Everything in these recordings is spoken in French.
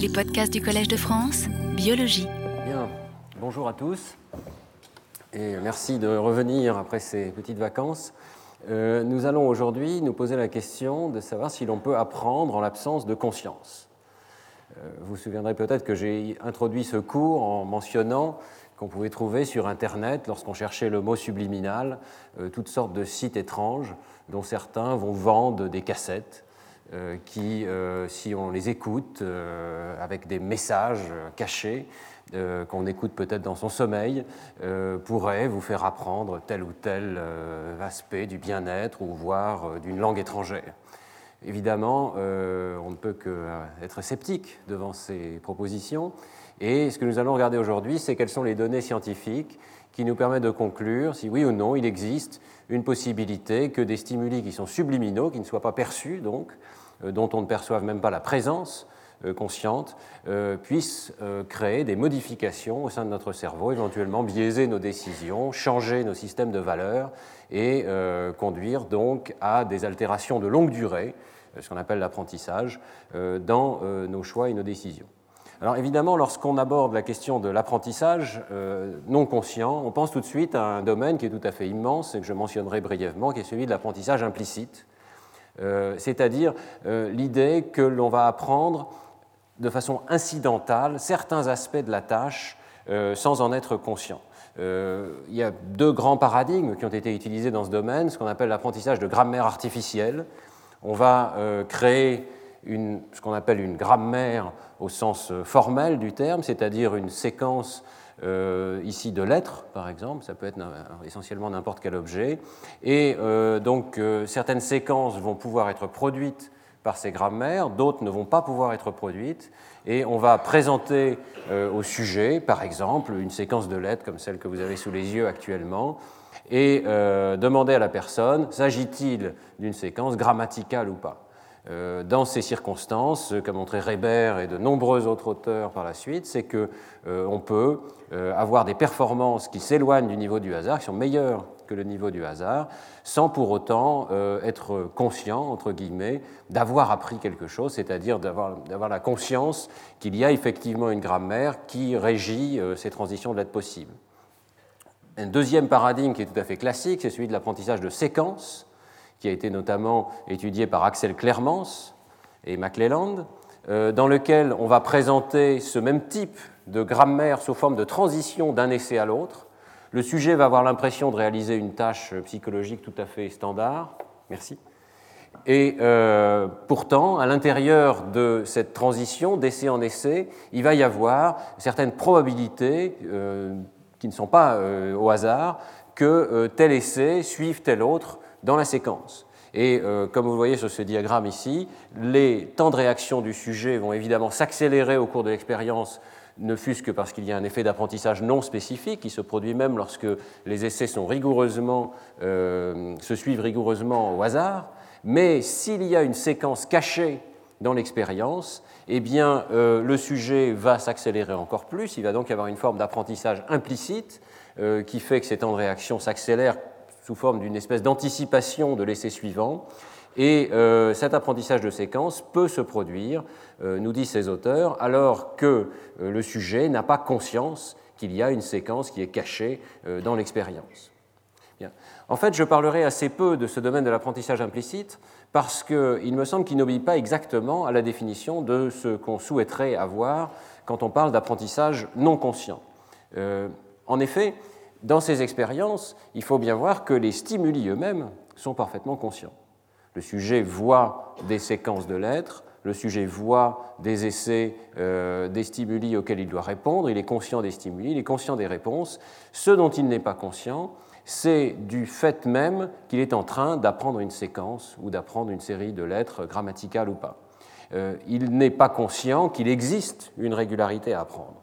Les podcasts du Collège de France, biologie. Bien, bonjour à tous et merci de revenir après ces petites vacances. Euh, nous allons aujourd'hui nous poser la question de savoir si l'on peut apprendre en l'absence de conscience. Euh, vous vous souviendrez peut-être que j'ai introduit ce cours en mentionnant qu'on pouvait trouver sur Internet, lorsqu'on cherchait le mot subliminal, euh, toutes sortes de sites étranges dont certains vont vendre des cassettes qui, euh, si on les écoute avec des messages cachés, qu'on écoute peut-être dans son sommeil, pourraient vous faire apprendre tel ou tel aspect du bien-être ou voire d'une langue étrangère. Évidemment, on ne peut qu'être sceptique devant ces propositions, et ce que nous allons regarder aujourd'hui, c'est quelles sont les données scientifiques qui nous permettent de conclure si oui ou non il existe une possibilité que des stimuli qui sont subliminaux, qui ne soient pas perçus donc, euh, dont on ne perçoive même pas la présence euh, consciente, euh, puissent créer des modifications au sein de notre cerveau, éventuellement biaiser nos décisions, changer nos systèmes de valeurs et conduire donc à des altérations de longue durée, ce qu'on appelle l'apprentissage, dans nos choix et nos décisions. Alors évidemment, lorsqu'on aborde la question de l'apprentissage euh, non conscient, on pense tout de suite à un domaine qui est tout à fait immense et que je mentionnerai brièvement, qui est celui de l'apprentissage implicite, euh, c'est-à-dire euh, l'idée que l'on va apprendre de façon incidentale certains aspects de la tâche sans en être conscient. il y a deux grands paradigmes qui ont été utilisés dans ce domaine, ce qu'on appelle l'apprentissage de grammaire artificielle. On va créer ce qu'on appelle une grammaire au sens euh, formel du terme, c'est-à-dire une séquence euh, ici de lettres, par exemple, ça peut être essentiellement n'importe quel objet, et euh, donc certaines séquences vont pouvoir être produites par ces grammaires, d'autres ne vont pas pouvoir être produites, et on va présenter au sujet, par exemple, une séquence de lettres comme celle que vous avez sous les yeux actuellement, et demander à la personne, s'agit-il d'une séquence grammaticale ou pas? euh, dans ces circonstances, qu'a montré Reber et de nombreux autres auteurs par la suite, c'est qu'on euh, peut euh, avoir des performances qui s'éloignent du niveau du hasard, qui sont meilleures que le niveau du hasard, sans pour autant être conscient, entre guillemets, d'avoir appris quelque chose, c'est-à-dire d'avoir la conscience qu'il y a effectivement une grammaire qui régit ces transitions de l'être possible. Un deuxième paradigme qui est tout à fait classique, c'est celui de l'apprentissage de séquences qui a été notamment étudié par Axel Clermans et McClelland, euh, dans lequel on va présenter ce même type de grammaire sous forme de transition d'un essai à l'autre. Le sujet va avoir l'impression de réaliser une tâche psychologique tout à fait standard. Merci. Et euh, pourtant, à l'intérieur de cette transition d'essai en essai, il va y avoir certaines probabilités euh, qui ne sont pas au hasard que tel essai suive tel autre dans la séquence. Et euh, comme vous voyez sur ce diagramme ici, les temps de réaction du sujet vont évidemment s'accélérer au cours de l'expérience, ne fût-ce que parce qu'il y a un effet d'apprentissage non spécifique qui se produit même lorsque les essais sont rigoureusement, euh, se suivent rigoureusement au hasard. Mais s'il y a une séquence cachée dans l'expérience, eh bien, euh, le sujet va s'accélérer encore plus. Il va donc y avoir une forme d'apprentissage implicite qui fait que ces temps de réaction s'accélèrent sous forme d'une espèce d'anticipation de l'essai suivant. Et euh, cet apprentissage de séquence peut se produire, euh, nous disent ces auteurs, alors que euh, le sujet n'a pas conscience qu'il y a une séquence qui est cachée dans l'expérience. En fait, je parlerai assez peu de ce domaine de l'apprentissage implicite parce qu'il me semble qu'il n'obéit pas exactement à la définition de ce qu'on souhaiterait avoir quand on parle d'apprentissage non conscient. en effet, dans ces expériences, il faut bien voir que les stimuli eux-mêmes sont parfaitement conscients. Le sujet voit des séquences de lettres, le sujet voit des essais, euh, des stimuli auxquels il doit répondre, il est conscient des stimuli, il est conscient des réponses. Ce dont il n'est pas conscient, c'est du fait même qu'il est en train d'apprendre une séquence ou d'apprendre une série de lettres grammaticales ou pas. Euh, il n'est pas conscient qu'il existe une régularité à apprendre.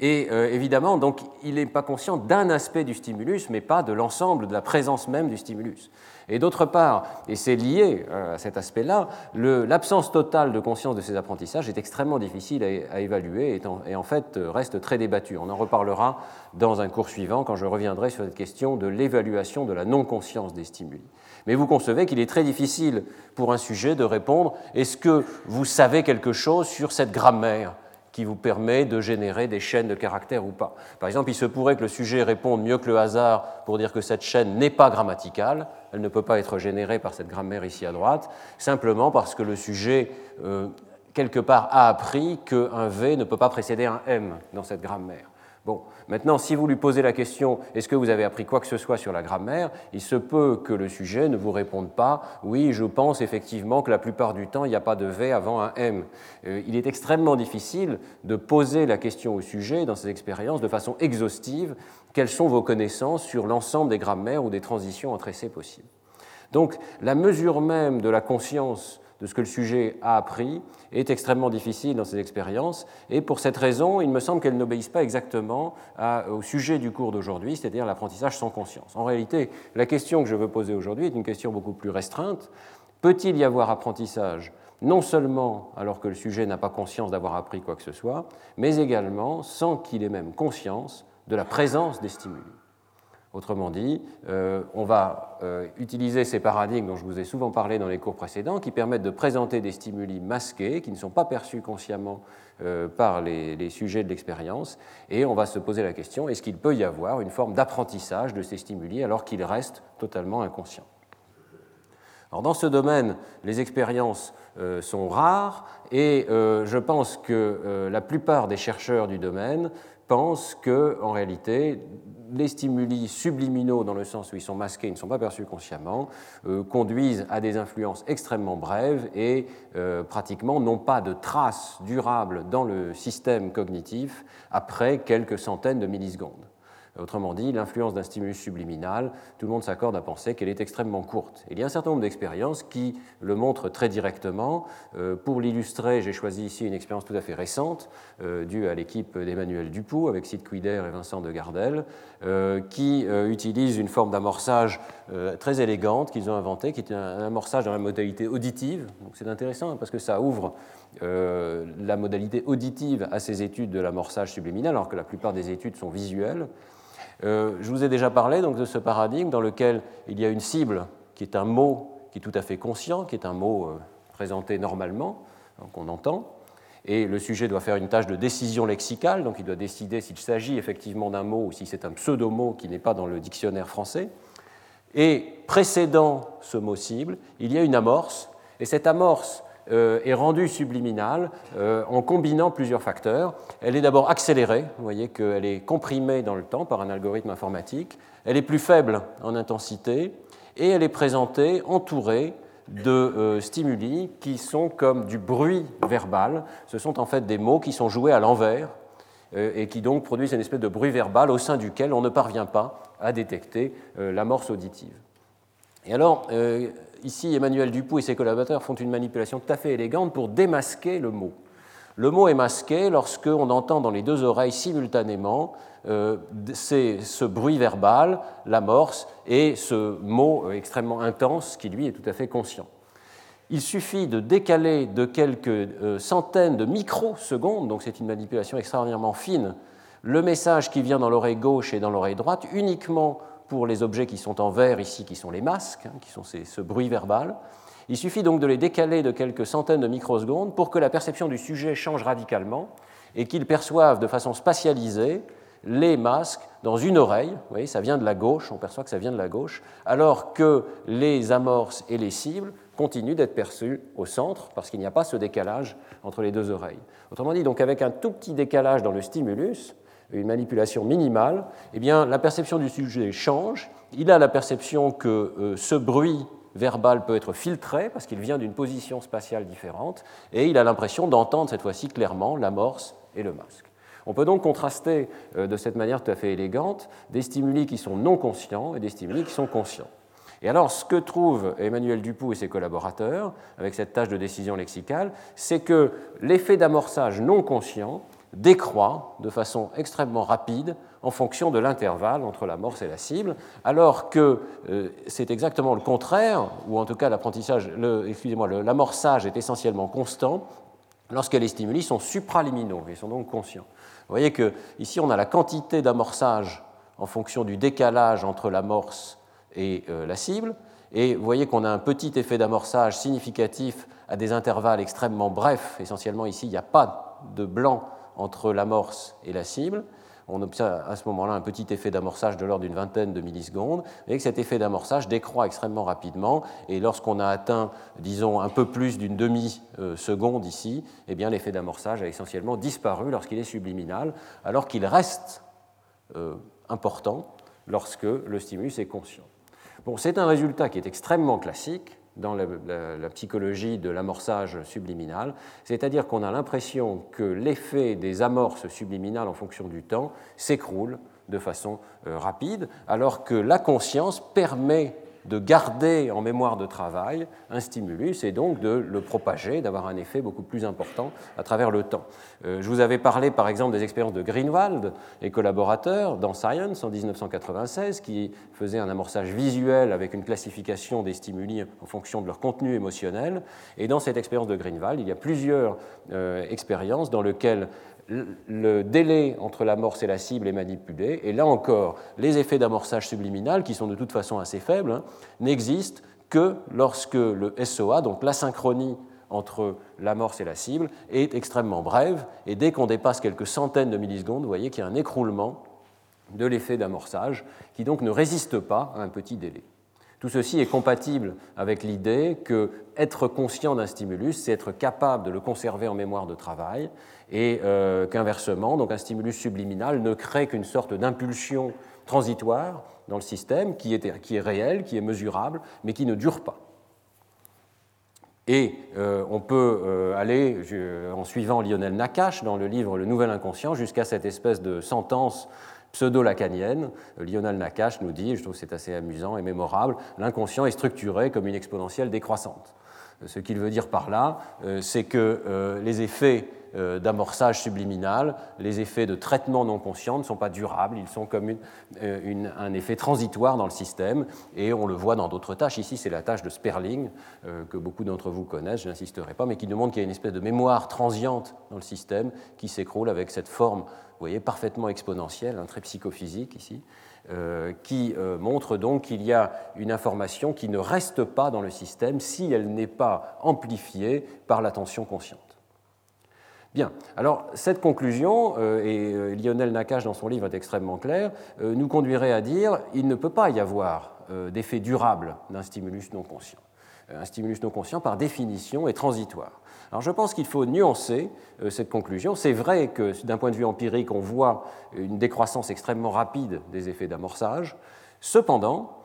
Et euh, évidemment, donc, il n'est pas conscient d'un aspect du stimulus, mais pas de l'ensemble de la présence même du stimulus. Et d'autre part, et c'est lié euh, à cet aspect-là, l'absence totale de conscience de ces apprentissages est extrêmement difficile à, évaluer et en, fait euh, reste très débattue. On en reparlera dans un cours suivant quand je reviendrai sur cette question de l'évaluation de la non-conscience des stimuli. Mais vous concevez qu'il est très difficile pour un sujet de répondre est-ce que vous savez quelque chose sur cette grammaire? Qui vous permet de générer des chaînes de caractères ou pas. Par exemple, il se pourrait que le sujet réponde mieux que le hasard pour dire que cette chaîne n'est pas grammaticale, elle ne peut pas être générée par cette grammaire ici à droite, simplement parce que le sujet, euh, quelque part, a appris qu'un V ne peut pas précéder un M dans cette grammaire. Bon, maintenant, si vous lui posez la question est-ce que vous avez appris quoi que ce soit sur la grammaire, il se peut que le sujet ne vous réponde pas oui, je pense effectivement que la plupart du temps, il n'y a pas de V avant un M. Euh, il est extrêmement difficile de poser la question au sujet dans ses expériences de façon exhaustive quelles sont vos connaissances sur l'ensemble des grammaires ou des transitions entre essais possibles. Donc, la mesure même de la conscience de ce que le sujet a appris est extrêmement difficile dans ces expériences. Et pour cette raison, il me semble qu'elles n'obéissent pas exactement au sujet du cours d'aujourd'hui, c'est-à-dire l'apprentissage sans conscience. En réalité, la question que je veux poser aujourd'hui est une question beaucoup plus restreinte. Peut-il y avoir apprentissage non seulement alors que le sujet n'a pas conscience d'avoir appris quoi que ce soit, mais également sans qu'il ait même conscience de la présence des stimuli? Autrement dit, euh, on va euh, utiliser ces paradigmes dont je vous ai souvent parlé dans les cours précédents, qui permettent de présenter des stimuli masqués, qui ne sont pas perçus consciemment euh, par les, sujets de l'expérience, et on va se poser la question, est-ce qu'il peut y avoir une forme d'apprentissage de ces stimuli alors qu'ils restent totalement inconscients alors dans ce domaine, les expériences sont rares et je pense que la plupart des chercheurs du domaine pensent que, en réalité, les stimuli subliminaux, dans le sens où ils sont masqués, ils ne sont pas perçus consciemment, euh, conduisent à des influences extrêmement brèves et euh, pratiquement n'ont pas de traces durables dans le système cognitif après quelques centaines de millisecondes. Autrement dit, l'influence d'un stimulus subliminal, tout le monde s'accorde à penser qu'elle est extrêmement courte. il y a un certain nombre d'expériences qui le montrent très directement. Euh, pour l'illustrer, j'ai choisi ici une expérience tout à fait récente, euh, due à l'équipe d'Emmanuel Dupoux, avec Sid Quider et Vincent de Gardel, euh, qui utilise une forme d'amorçage très élégante qu'ils ont inventée, qui est un amorçage dans la modalité auditive. c'est intéressant hein, parce que ça ouvre la modalité auditive à ces études de l'amorçage subliminal, alors que la plupart des études sont visuelles. Euh, je vous ai déjà parlé donc, de ce paradigme dans lequel il y a une cible qui est un mot qui est tout à fait conscient, qui est un mot euh, présenté normalement, qu'on entend, et le sujet doit faire une tâche de décision lexicale, donc il doit décider s'il s'agit effectivement d'un mot ou si c'est un pseudo-mot qui n'est pas dans le dictionnaire français. Et précédant ce mot cible, il y a une amorce, et cette amorce euh, est rendue subliminale euh, en combinant plusieurs facteurs. Elle est d'abord accélérée, vous voyez qu'elle est comprimée dans le temps par un algorithme informatique, elle est plus faible en intensité, et elle est présentée entourée de euh, stimuli qui sont comme du bruit verbal. Ce sont en fait des mots qui sont joués à l'envers et qui donc produisent une espèce de bruit verbal au sein duquel on ne parvient pas à détecter l'amorce auditive. Et alors, ici, Emmanuel Dupoux et ses collaborateurs font une manipulation tout à fait élégante pour démasquer le mot. Le mot est masqué lorsqu'on entend dans les deux oreilles simultanément euh, ce bruit verbal, l'amorce, et ce mot euh, extrêmement intense qui, lui, est tout à fait conscient. Il suffit de décaler de quelques euh, centaines de microsecondes, donc c'est une manipulation extraordinairement fine, le message qui vient dans l'oreille gauche et dans l'oreille droite uniquement pour les objets qui sont en vert ici, qui sont les masques, hein, qui sont ce bruit verbal. Il suffit donc de les décaler de quelques centaines de microsecondes pour que la perception du sujet change radicalement et qu'il perçoive de façon spatialisée les masques dans une oreille, vous voyez, ça vient de la gauche, on perçoit que ça vient de la gauche, alors que les amorces et les cibles continuent d'être perçus au centre parce qu'il n'y a pas ce décalage entre les deux oreilles. Autrement dit, donc avec un tout petit décalage dans le stimulus, une manipulation minimale, eh bien, la perception du sujet change. Il a la perception que euh, ce bruit verbal peut être filtré parce qu'il vient d'une position spatiale différente, et il a l'impression d'entendre cette fois-ci clairement l'amorce et le masque. On peut donc contraster euh, de cette manière tout à fait élégante des stimuli qui sont non conscients et des stimuli qui sont conscients. Et alors, ce que trouvent Emmanuel Dupoux et ses collaborateurs avec cette tâche de décision lexicale, c'est que l'effet d'amorçage non conscient décroît de façon extrêmement rapide en fonction de l'intervalle entre l'amorce et la cible, alors que euh, c'est exactement le contraire, ou en tout cas l'apprentissage, excusez-moi, l'amorçage est essentiellement constant lorsque les stimuli sont supraliminaux, ils sont donc conscients. Vous voyez que ici on a la quantité d'amorçage en fonction du décalage entre l'amorce et euh, la cible, et vous voyez qu'on a un petit effet d'amorçage significatif à des intervalles extrêmement brefs. Essentiellement, ici, il n'y a pas de blanc entre l'amorce et la cible. On obtient à ce moment-là un petit effet d'amorçage de l'ordre d'une vingtaine de millisecondes, et que cet effet d'amorçage décroît extrêmement rapidement. Et lorsqu'on a atteint, disons, un peu plus d'une demi-seconde ici, eh bien, l'effet d'amorçage a essentiellement disparu lorsqu'il est subliminal, alors qu'il reste euh, important lorsque le stimulus est conscient. Bon, c'est un résultat qui est extrêmement classique dans la, psychologie de l'amorçage subliminal, c'est-à-dire qu'on a l'impression que l'effet des amorces subliminales en fonction du temps s'écroule de façon euh, rapide, alors que la conscience permet de garder en mémoire de travail un stimulus et donc de le propager, d'avoir un effet beaucoup plus important à travers le temps. Euh, je vous avais parlé par exemple des expériences de Greenwald et collaborateurs dans Science en 1996 qui faisaient un amorçage visuel avec une classification des stimuli en fonction de leur contenu émotionnel. Et dans cette expérience de Greenwald, il y a plusieurs euh, expériences dans lesquelles le délai entre l'amorce et la cible est manipulé, et là encore, les effets d'amorçage subliminal, qui sont de toute façon assez faibles, hein, n'existent que lorsque le SOA, donc l'asynchronie entre l'amorce et la cible, est extrêmement brève, et dès qu'on dépasse quelques centaines de millisecondes, vous voyez qu'il y a un écroulement de l'effet d'amorçage, qui donc ne résiste pas à un petit délai. Tout ceci est compatible avec l'idée que être conscient d'un stimulus, c'est être capable de le conserver en mémoire de travail, et euh, qu'inversement, donc un stimulus subliminal ne crée qu'une sorte d'impulsion transitoire dans le système qui est, réelle, qui est mesurable, mais qui ne dure pas. Et euh, on peut euh, aller, en suivant Lionel Nakache dans le livre Le Nouvel Inconscient, jusqu'à cette espèce de sentence pseudo-lacanienne. Lionel Nakache nous dit, je trouve que c'est assez amusant et mémorable, l'inconscient est structuré comme une exponentielle décroissante. Ce qu'il veut dire par là, c'est que les effets euh, d'amorçage subliminal, les effets de traitement non conscient ne sont pas durables, ils sont comme euh, un effet transitoire dans le système, et on le voit dans d'autres tâches. Ici, c'est la tâche de Sperling, euh, que beaucoup d'entre vous connaissent, je n'insisterai pas, mais qui montre qu'il y a une espèce de mémoire transiente dans le système qui s'écroule avec cette forme, vous voyez, parfaitement exponentielle, un très psychophysique ici. qui montre donc qu'il y a une information qui ne reste pas dans le système si elle n'est pas amplifiée par l'attention consciente. Alors cette conclusion, euh, et euh, Lionel Nakache dans son livre est extrêmement clair, euh, nous conduirait à dire il ne peut pas y avoir d'effet durable d'un stimulus non conscient. Un stimulus non conscient, par définition, est transitoire. Alors je pense qu'il faut nuancer cette conclusion. C'est vrai que d'un point de vue empirique, on voit une décroissance extrêmement rapide des effets d'amorçage. Cependant,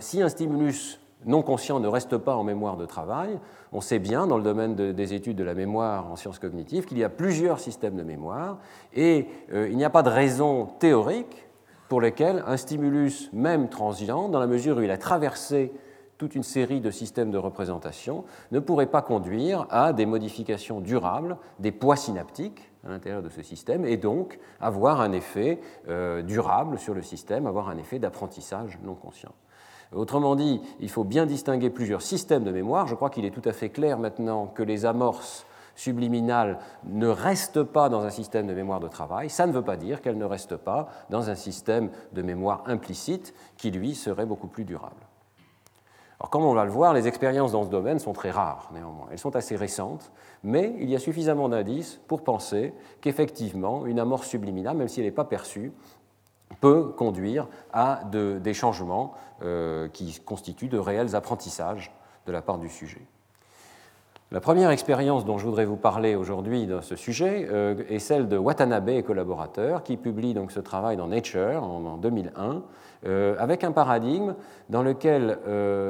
si un stimulus non conscient ne reste pas en mémoire de travail, on sait bien dans le domaine des études de la mémoire en sciences cognitives qu'il y a plusieurs systèmes de mémoire et euh, il n'y a pas de raison théorique pour lesquelles un stimulus, même transient, dans la mesure où il a traversé toute une série de systèmes de représentation, ne pourrait pas conduire à des modifications durables des poids synaptiques à l'intérieur de ce système et donc avoir un effet euh, durable sur le système, avoir un effet d'apprentissage non conscient. Autrement dit, il faut bien distinguer plusieurs systèmes de mémoire. Je crois qu'il est tout à fait clair maintenant que les amorces subliminales ne restent pas dans un système de mémoire de travail. Ça ne veut pas dire qu'elles ne restent pas dans un système de mémoire implicite qui, lui, serait beaucoup plus durable. Alors, comme on va le voir, les expériences dans ce domaine sont très rares, néanmoins. Elles sont assez récentes, mais il y a suffisamment d'indices pour penser qu'effectivement, une amorce subliminale, même si elle n'est pas perçue, peut conduire à des changements euh, qui constituent de réels apprentissages de la part du sujet. La première expérience dont je voudrais vous parler aujourd'hui dans ce sujet euh, est celle de Watanabe et collaborateurs qui publient donc ce travail dans Nature en, 2001 euh, avec un paradigme dans lequel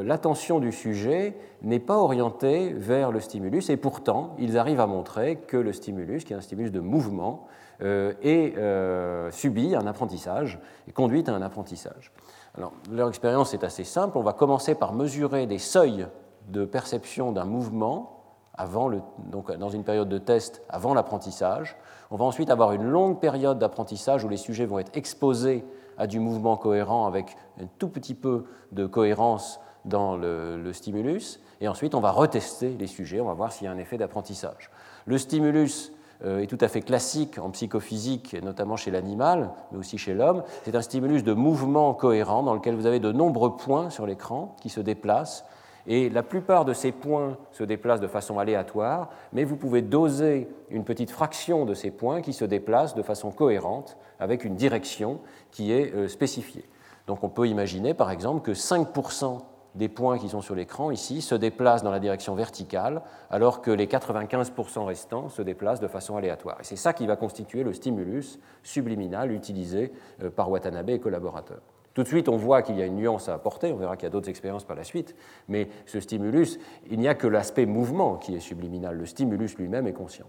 l'attention du sujet n'est pas orientée vers le stimulus et pourtant ils arrivent à montrer que le stimulus, qui est un stimulus de mouvement, et euh, subit un apprentissage et conduit à un apprentissage. Alors, leur expérience est assez simple. On va commencer par mesurer des seuils de perception d'un mouvement avant le, donc dans une période de test avant l'apprentissage. On va ensuite avoir une longue période d'apprentissage où les sujets vont être exposés à du mouvement cohérent avec un tout petit peu de cohérence dans le, stimulus. Et ensuite, on va retester les sujets, on va voir s'il y a un effet d'apprentissage. Le stimulus euh, est tout à fait classique en psychophysique, notamment chez l'animal, mais aussi chez l'homme. C'est un stimulus de mouvement cohérent dans lequel vous avez de nombreux points sur l'écran qui se déplacent et la plupart de ces points se déplacent de façon aléatoire, mais vous pouvez doser une petite fraction de ces points qui se déplacent de façon cohérente avec une direction qui est euh, spécifiée. Donc on peut imaginer par exemple que 5% des points qui sont sur l'écran ici se déplacent dans la direction verticale, alors que les 95% restants se déplacent de façon aléatoire. Et c'est ça qui va constituer le stimulus subliminal utilisé euh, par Watanabe et collaborateurs. Tout de suite, on voit qu'il y a une nuance à apporter, on verra qu'il y a d'autres expériences par la suite, mais ce stimulus, il n'y a que l'aspect mouvement qui est subliminal, le stimulus lui-même est conscient.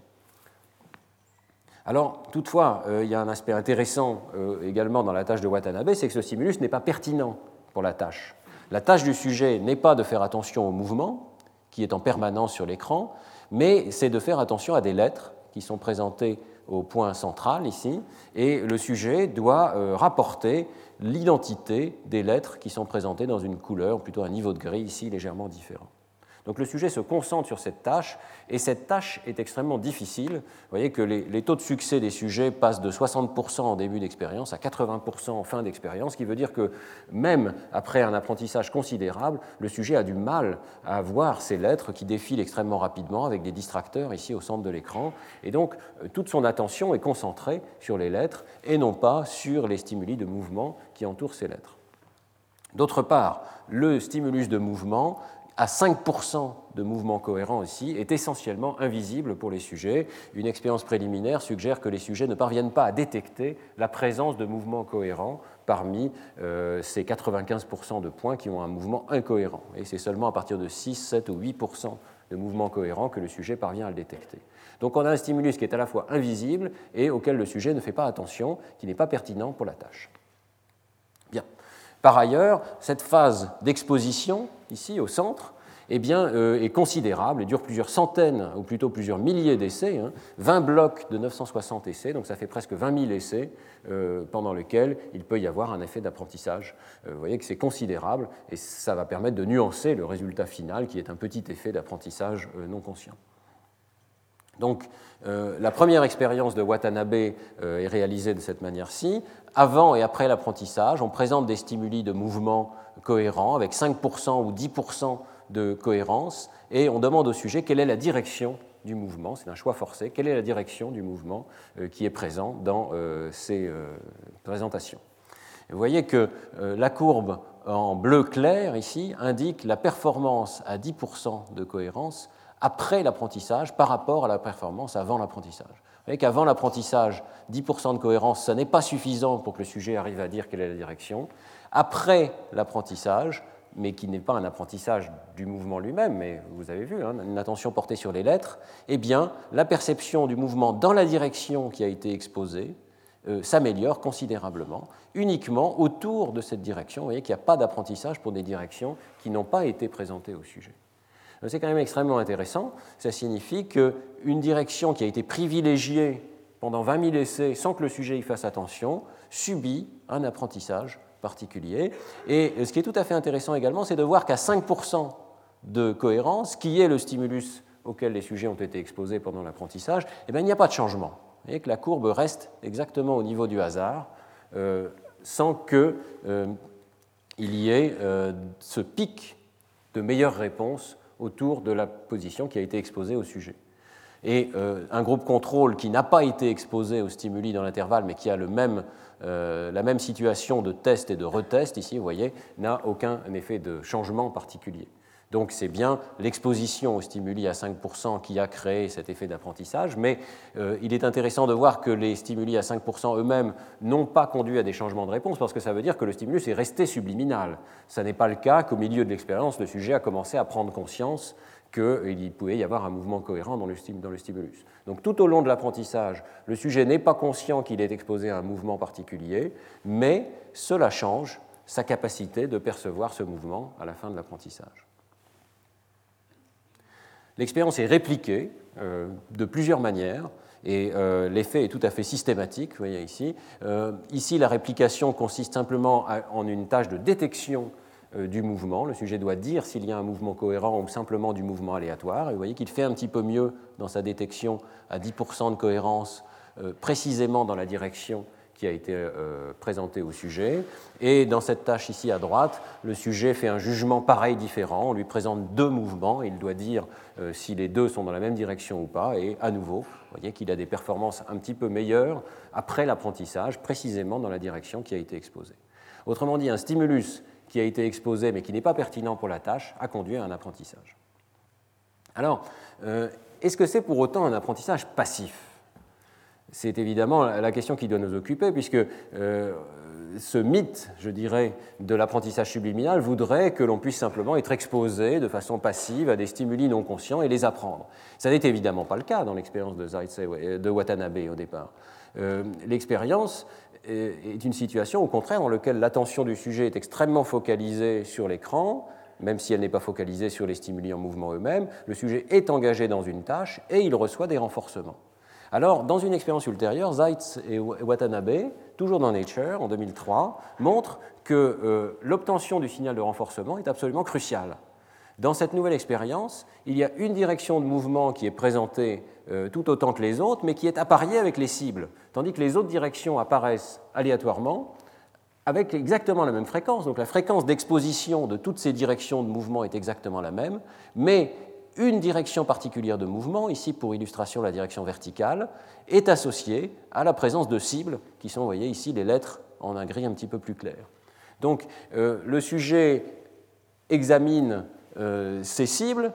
Alors, toutefois, euh, il y a un aspect intéressant euh, également dans la tâche de Watanabe, c'est que ce stimulus n'est pas pertinent pour la tâche. La tâche du sujet n'est pas de faire attention au mouvement, qui est en permanence sur l'écran, mais c'est de faire attention à des lettres qui sont présentées au point central ici, et le sujet doit euh, rapporter l'identité des lettres qui sont présentées dans une couleur, plutôt un niveau de gris ici légèrement différent. Donc le sujet se concentre sur cette tâche, et cette tâche est extrêmement difficile. Vous voyez que les, taux de succès des sujets passent de 60% en début d'expérience à 80% en fin d'expérience, ce qui veut dire que même après un apprentissage considérable, le sujet a du mal à voir ces lettres qui défilent extrêmement rapidement avec des distracteurs ici au centre de l'écran. Et donc euh, toute son attention est concentrée sur les lettres et non pas sur les stimuli de mouvement qui entourent ces lettres. D'autre part, le stimulus de mouvement à 5% de mouvement cohérent aussi, est essentiellement invisible pour les sujets. Une expérience préliminaire suggère que les sujets ne parviennent pas à détecter la présence de mouvements cohérents parmi euh, ces 95% de points qui ont un mouvement incohérent. Et c'est seulement à partir de 6, 7 ou 8% de mouvements cohérents que le sujet parvient à le détecter. Donc on a un stimulus qui est à la fois invisible et auquel le sujet ne fait pas attention, qui n'est pas pertinent pour la tâche. Par ailleurs, cette phase d'exposition, ici au centre, eh euh, est considérable et dure plusieurs centaines, ou plutôt plusieurs milliers d'essais, 20 hein. blocs de 960 essais, donc ça fait presque 20 000 essais euh, pendant lesquels il peut y avoir un effet d'apprentissage. Euh, vous voyez que c'est considérable et ça va permettre de nuancer le résultat final qui est un petit effet d'apprentissage non conscient. Donc, la première expérience de Watanabe est réalisée de cette manière-ci. Avant et après l'apprentissage, on présente des stimuli de mouvement cohérents avec 5% ou 10% de cohérence et on demande au sujet quelle est la direction du mouvement, c'est un choix forcé, quelle est la direction du mouvement euh, qui est présent dans euh, ces euh, présentations? vous voyez que la courbe en bleu clair ici indique la performance à 10% de cohérence après l'apprentissage par rapport à la performance avant l'apprentissage voyez qu'avant l'apprentissage, 10% de cohérence, ça n'est pas suffisant pour que le sujet arrive à dire quelle est la direction. Après l'apprentissage, mais qui n'est pas un apprentissage du mouvement lui-même, mais vous avez vu, hein, une attention portée sur les lettres, eh bien, la perception du mouvement dans la direction qui a été exposée euh, s'améliore considérablement, uniquement autour de cette direction. Vous voyez qu'il n'y a pas d'apprentissage pour des directions qui n'ont pas été présentées au sujet. C'est quand même extrêmement intéressant. Ça signifie qu'une direction qui a été privilégiée pendant 20 000 essais sans que le sujet y fasse attention subit un apprentissage particulier. Et ce qui est tout à fait intéressant également, c'est de voir qu'à 5% de cohérence, qui est le stimulus auquel les sujets ont été exposés pendant l'apprentissage, eh bien, il n'y a pas de changement. Vous voyez que la courbe reste exactement au niveau du hasard, euh, sans qu'il euh, y ait euh, ce pic de meilleures réponses autour de la position qui a été exposée au sujet. Et euh, un groupe contrôle qui n'a pas été exposé au stimuli dans l'intervalle, mais qui a le même, euh, la même situation de test et de retest, ici, vous voyez, n'a aucun effet de changement particulier. Donc c'est bien l'exposition au stimuli à 5% qui a créé cet effet d'apprentissage, mais euh, il est intéressant de voir que les stimuli à 5% eux-mêmes n'ont pas conduit à des changements de réponse, parce que ça veut dire que le stimulus est resté subliminal. Ce n'est pas le cas qu'au milieu de l'expérience, le sujet a commencé à prendre conscience qu'il pouvait y avoir un mouvement cohérent dans le stimulus. Donc tout au long de l'apprentissage, le sujet n'est pas conscient qu'il est exposé à un mouvement particulier, mais cela change sa capacité de percevoir ce mouvement à la fin de l'apprentissage. L'expérience est répliquée euh, de plusieurs manières et euh, l'effet est tout à fait systématique, voyez ici. Euh, ici, la réplication consiste simplement en une tâche de détection du mouvement. Le sujet doit dire s'il y a un mouvement cohérent ou simplement du mouvement aléatoire. Et vous voyez qu'il fait un petit peu mieux dans sa détection à 10% de cohérence, précisément dans la direction qui a été euh, présenté au sujet. Et dans cette tâche ici à droite, le sujet fait un jugement pareil différent. On lui présente deux mouvements. Il doit dire euh, si les deux sont dans la même direction ou pas. Et à nouveau, vous voyez qu'il a des performances un petit peu meilleures après l'apprentissage, précisément dans la direction qui a été exposée. Autrement dit, un stimulus qui a été exposé mais qui n'est pas pertinent pour la tâche a conduit à un apprentissage. Alors, euh, est-ce que c'est pour autant un apprentissage passif? C'est évidemment la question qui doit nous occuper, puisque euh, ce mythe, je dirais, de l'apprentissage subliminal voudrait que l'on puisse simplement être exposé de façon passive à des stimuli non conscients et les apprendre. Ça n'est évidemment pas le cas dans l'expérience de, de Watanabe au départ. Euh, l'expérience est une situation, au contraire, dans laquelle l'attention du sujet est extrêmement focalisée sur l'écran, même si elle n'est pas focalisée sur les stimuli en mouvement eux-mêmes. Le sujet est engagé dans une tâche et il reçoit des renforcements. Alors, dans une expérience ultérieure, Zeitz et Watanabe, toujours dans Nature, en 2003, montrent que euh, l'obtention du signal de renforcement est absolument cruciale. Dans cette nouvelle expérience, il y a une direction de mouvement qui est présentée euh, tout autant que les autres, mais qui est appariée avec les cibles, tandis que les autres directions apparaissent aléatoirement avec exactement la même fréquence. Donc la fréquence d'exposition de toutes ces directions de mouvement est exactement la même, mais une direction particulière de mouvement, ici pour illustration la direction verticale, est associée à la présence de cibles, qui sont, vous voyez ici, les lettres en un gris un petit peu plus clair. Donc euh, le sujet examine euh, ces cibles,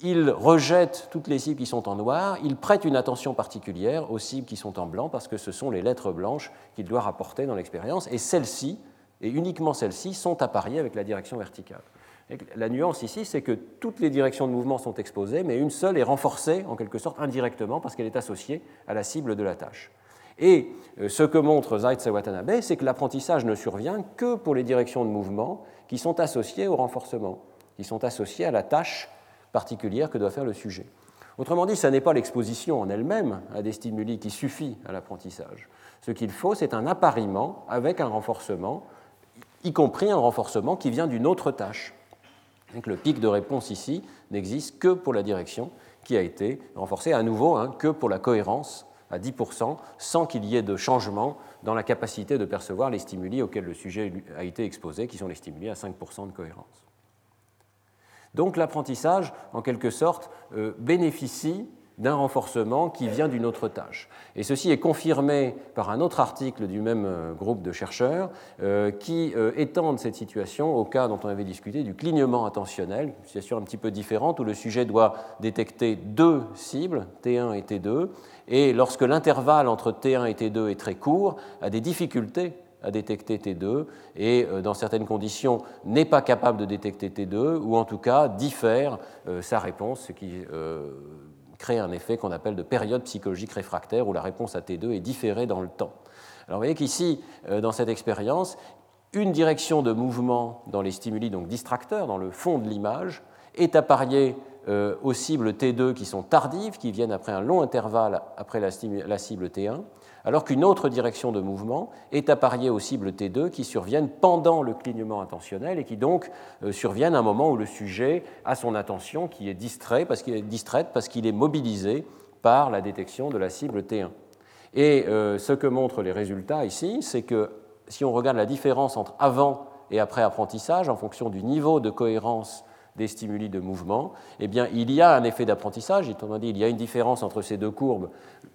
il rejette toutes les cibles qui sont en noir, il prête une attention particulière aux cibles qui sont en blanc, parce que ce sont les lettres blanches qu'il doit rapporter dans l'expérience, et celles-ci, et uniquement celles-ci, sont appariées avec la direction verticale. La nuance ici, c'est que toutes les directions de mouvement sont exposées, mais une seule est renforcée en quelque sorte indirectement parce qu'elle est associée à la cible de la tâche. Et euh, ce que montre Zaitse Watanabe, c'est que l'apprentissage ne survient que pour les directions de mouvement qui sont associées au renforcement, qui sont associées à la tâche particulière que doit faire le sujet. Autrement dit, ce n'est pas l'exposition en elle-même à des stimuli qui suffit à l'apprentissage. Ce qu'il faut, c'est un appariement avec un renforcement, y compris un renforcement qui vient d'une autre tâche le pic de réponse ici n'existe que pour la direction qui a été renforcée à nouveau, hein, que pour la cohérence à 10%, sans qu'il y ait de changement dans la capacité de percevoir les stimuli auxquels le sujet a été exposé, qui sont les stimuli à 5% de cohérence. Donc l'apprentissage, en quelque sorte, euh, bénéficie d'un renforcement qui vient d'une autre tâche. Et ceci est confirmé par un autre article du même euh, groupe de chercheurs euh, qui euh, étendent cette situation au cas dont on avait discuté du clignement attentionnel, une situation un petit peu différente où le sujet doit détecter deux cibles, T1 et T2, et lorsque l'intervalle entre T1 et T2 est très court, a des difficultés à détecter T2 et dans certaines conditions n'est pas capable de détecter T2 ou en tout cas diffère sa réponse, crée un effet qu'on appelle de période psychologique réfractaire, où la réponse à T2 est différée dans le temps. Alors vous voyez qu'ici, euh, dans cette expérience, une direction de mouvement dans les stimuli, donc distracteurs, dans le fond de l'image, est appariée euh, aux cibles T2 qui sont tardives, qui viennent après un long intervalle après la cible T1, alors qu'une autre direction de mouvement est appariée aux cibles T2 qui surviennent pendant le clignement intentionnel et qui donc euh, surviennent à un moment où le sujet a son attention qui est distrait parce qu'il est distraite parce qu'il est mobilisé par la détection de la cible T1. Et euh, ce que montrent les résultats ici, c'est que si on regarde la différence entre avant et après apprentissage en fonction du niveau de cohérence des stimuli de mouvement, eh bien, il y a un effet d'apprentissage, dit, il y a une différence entre ces deux courbes.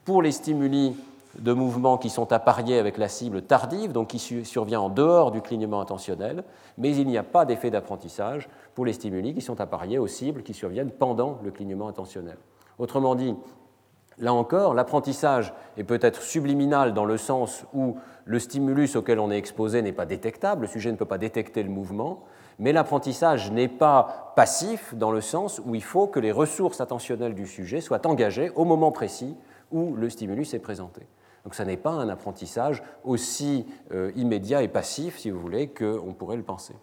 Pour les stimuli de mouvements qui sont appariés avec la cible tardive, donc qui survient en dehors du clignement intentionnel, mais il n'y a pas d'effet d'apprentissage pour les stimuli qui sont appariés aux cibles qui surviennent pendant le clignement intentionnel. Autrement dit, là encore, l'apprentissage est peut-être subliminal dans le sens où le stimulus auquel on est exposé n'est pas détectable, le sujet ne peut pas détecter le mouvement, mais l'apprentissage n'est pas passif dans le sens où il faut que les ressources attentionnelles du sujet soient engagées au moment précis où le stimulus est présenté. Donc ça n'est pas un apprentissage aussi euh, immédiat et passif, si vous voulez, qu'on pourrait le penser.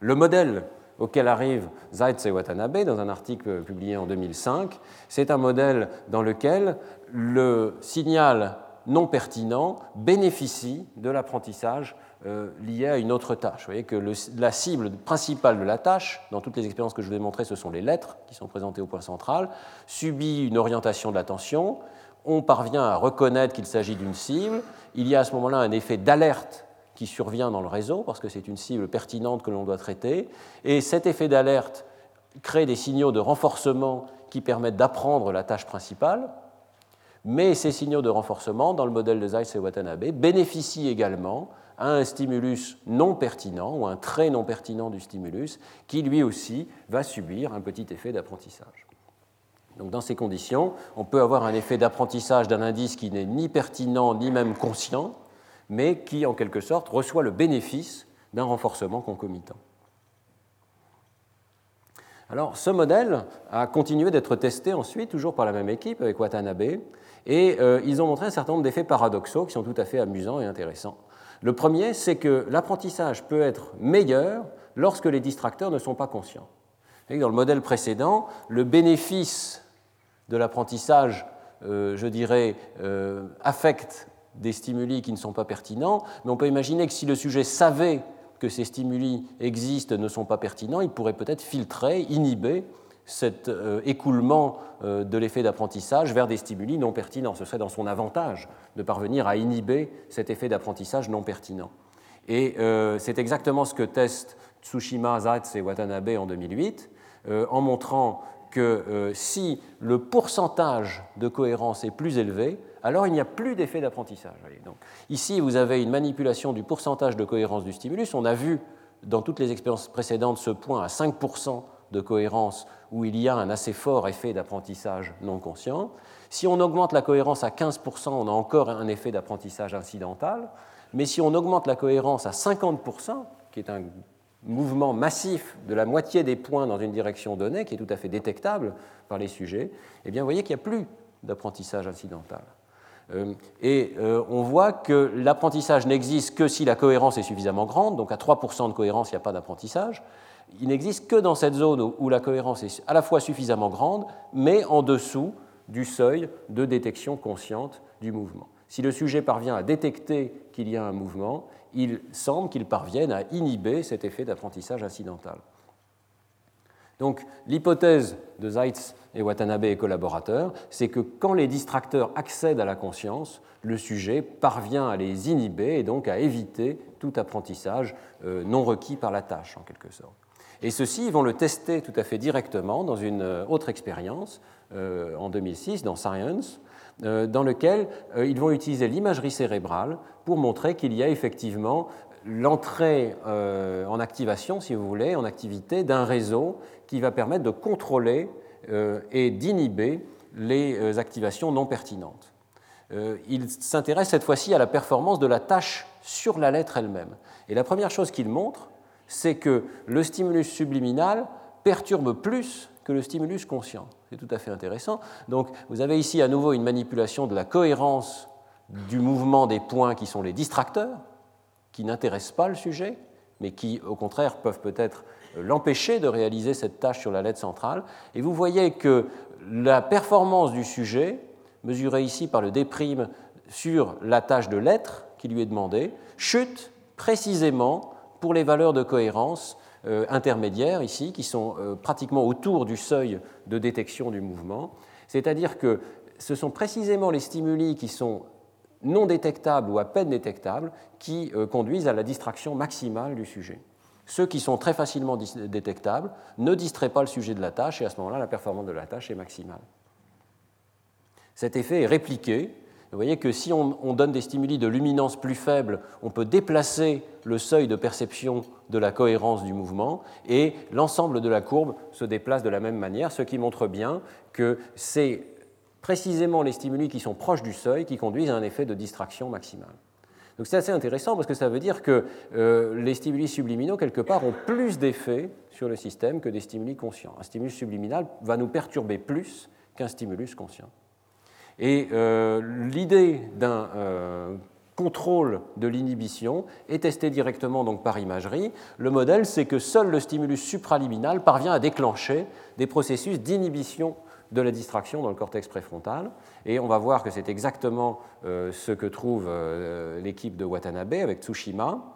Le modèle auquel arrivent Zaitz et Watanabe dans un article publié en 2005, c'est un modèle dans lequel le signal non pertinent bénéficie de l'apprentissage euh, lié à une autre tâche. Vous voyez que la cible principale de la tâche, dans toutes les expériences que je vous ai montrées, ce sont les lettres qui sont présentées au point central, subit une orientation de l'attention, on parvient à reconnaître qu'il s'agit d'une cible, il y a à ce moment-là un effet d'alerte qui survient dans le réseau, parce que c'est une cible pertinente que l'on doit traiter, et cet effet d'alerte crée des signaux de renforcement qui permettent d'apprendre la tâche principale, mais ces signaux de renforcement, dans le modèle de Zeiss et Watanabe, bénéficient également à un stimulus non pertinent ou un trait non pertinent du stimulus qui lui aussi va subir un petit effet d'apprentissage. Donc dans ces conditions, on peut avoir un effet d'apprentissage d'un indice qui n'est ni pertinent ni même conscient, mais qui en quelque sorte reçoit le bénéfice d'un renforcement concomitant. Alors ce modèle a continué d'être testé ensuite, toujours par la même équipe avec Watanabe, et euh, ils ont montré un certain nombre d'effets paradoxaux qui sont tout à fait amusants et intéressants. Le premier, c'est que l'apprentissage peut être meilleur lorsque les distracteurs ne sont pas conscients. Dans le modèle précédent, le bénéfice de l'apprentissage, euh, je dirais, euh, affecte des stimuli qui ne sont pas pertinents, mais on peut imaginer que si le sujet savait que ces stimuli existent, ne sont pas pertinents, il pourrait peut-être filtrer, inhiber cet euh, écoulement de l'effet d'apprentissage vers des stimuli non pertinents. Ce serait dans son avantage de parvenir à inhiber cet effet d'apprentissage non pertinent. Et c'est exactement ce que testent Tsushima, Zatz et Watanabe en 2008, en montrant que si le pourcentage de cohérence est plus élevé, alors il n'y a plus d'effet d'apprentissage. ici, vous avez une manipulation du pourcentage de cohérence du stimulus. On a vu dans toutes les expériences précédentes ce point à 5% de cohérence où il y a un assez fort effet d'apprentissage non conscient. Si on augmente la cohérence à 15%, on a encore un effet d'apprentissage incidental. Mais si on augmente la cohérence à 50%, qui est un mouvement massif de la moitié des points dans une direction donnée, qui est tout à fait détectable par les sujets, eh bien, vous voyez qu'il n'y a plus d'apprentissage incidental. Euh, et euh, on voit que l'apprentissage n'existe que si la cohérence est suffisamment grande, donc à 3% de cohérence, il n'y a pas d'apprentissage. Il n'existe que dans cette zone où la cohérence est à la fois suffisamment grande, mais en dessous du seuil de détection consciente du mouvement. Si le sujet parvient à détecter qu'il y a un mouvement, il semble qu'il parvienne à inhiber cet effet d'apprentissage incidental. Donc l'hypothèse de Zeitz et Watanabe et collaborateurs, c'est que quand les distracteurs accèdent à la conscience, le sujet parvient à les inhiber et donc à éviter tout apprentissage euh, non requis par la tâche en quelque sorte. Et ceux-ci vont le tester tout à fait directement dans une euh, autre expérience euh, en 2006 dans Science, dans lequel ils vont utiliser l'imagerie cérébrale pour montrer qu'il y a effectivement l'entrée en activation, si vous voulez, en activité d'un réseau qui va permettre de contrôler euh, et d'inhiber les euh, activations non pertinentes. Euh, il s'intéresse cette fois-ci à la performance de la tâche sur la lettre elle-même. Et la première chose qu'il montre, c'est que le stimulus subliminal perturbe plus que le stimulus conscient. C'est tout à fait intéressant. Donc vous avez ici à nouveau une manipulation de la cohérence du mouvement des points qui sont les distracteurs, qui n'intéressent pas le sujet, mais qui au contraire peuvent peut-être l'empêcher de réaliser cette tâche sur la lettre centrale. Et vous voyez que la performance du sujet, mesurée ici par le déprime sur la tâche de lettre qui lui est demandée, chute précisément pour les valeurs de cohérence intermédiaires ici, qui sont euh, pratiquement autour du seuil de détection du mouvement. C'est-à-dire que ce sont précisément les stimuli qui sont non détectables ou à peine détectables qui euh, conduisent à la distraction maximale du sujet. Ceux qui sont très facilement détectables ne distraient pas le sujet de la tâche et à ce moment-là, la performance de la tâche est maximale. Cet effet est répliqué. Vous voyez que si on, donne des stimuli de luminance plus faible, on peut déplacer le seuil de perception de la cohérence du mouvement et l'ensemble de la courbe se déplace de la même manière, ce qui montre bien que c'est précisément les stimuli qui sont proches du seuil qui conduisent à un effet de distraction maximale. Donc c'est assez intéressant parce que ça veut dire que euh, les stimuli subliminaux, quelque part, ont plus d'effet sur le système que des stimuli conscients. Un stimulus subliminal va nous perturber plus qu'un stimulus conscient. Et euh, l'idée d'un euh, contrôle de l'inhibition est testé directement donc par imagerie. Le modèle, c'est que seul le stimulus supraliminal parvient à déclencher des processus d'inhibition de la distraction dans le cortex préfrontal. Et on va voir que c'est exactement euh, ce que trouve l'équipe de Watanabe avec Tsushima.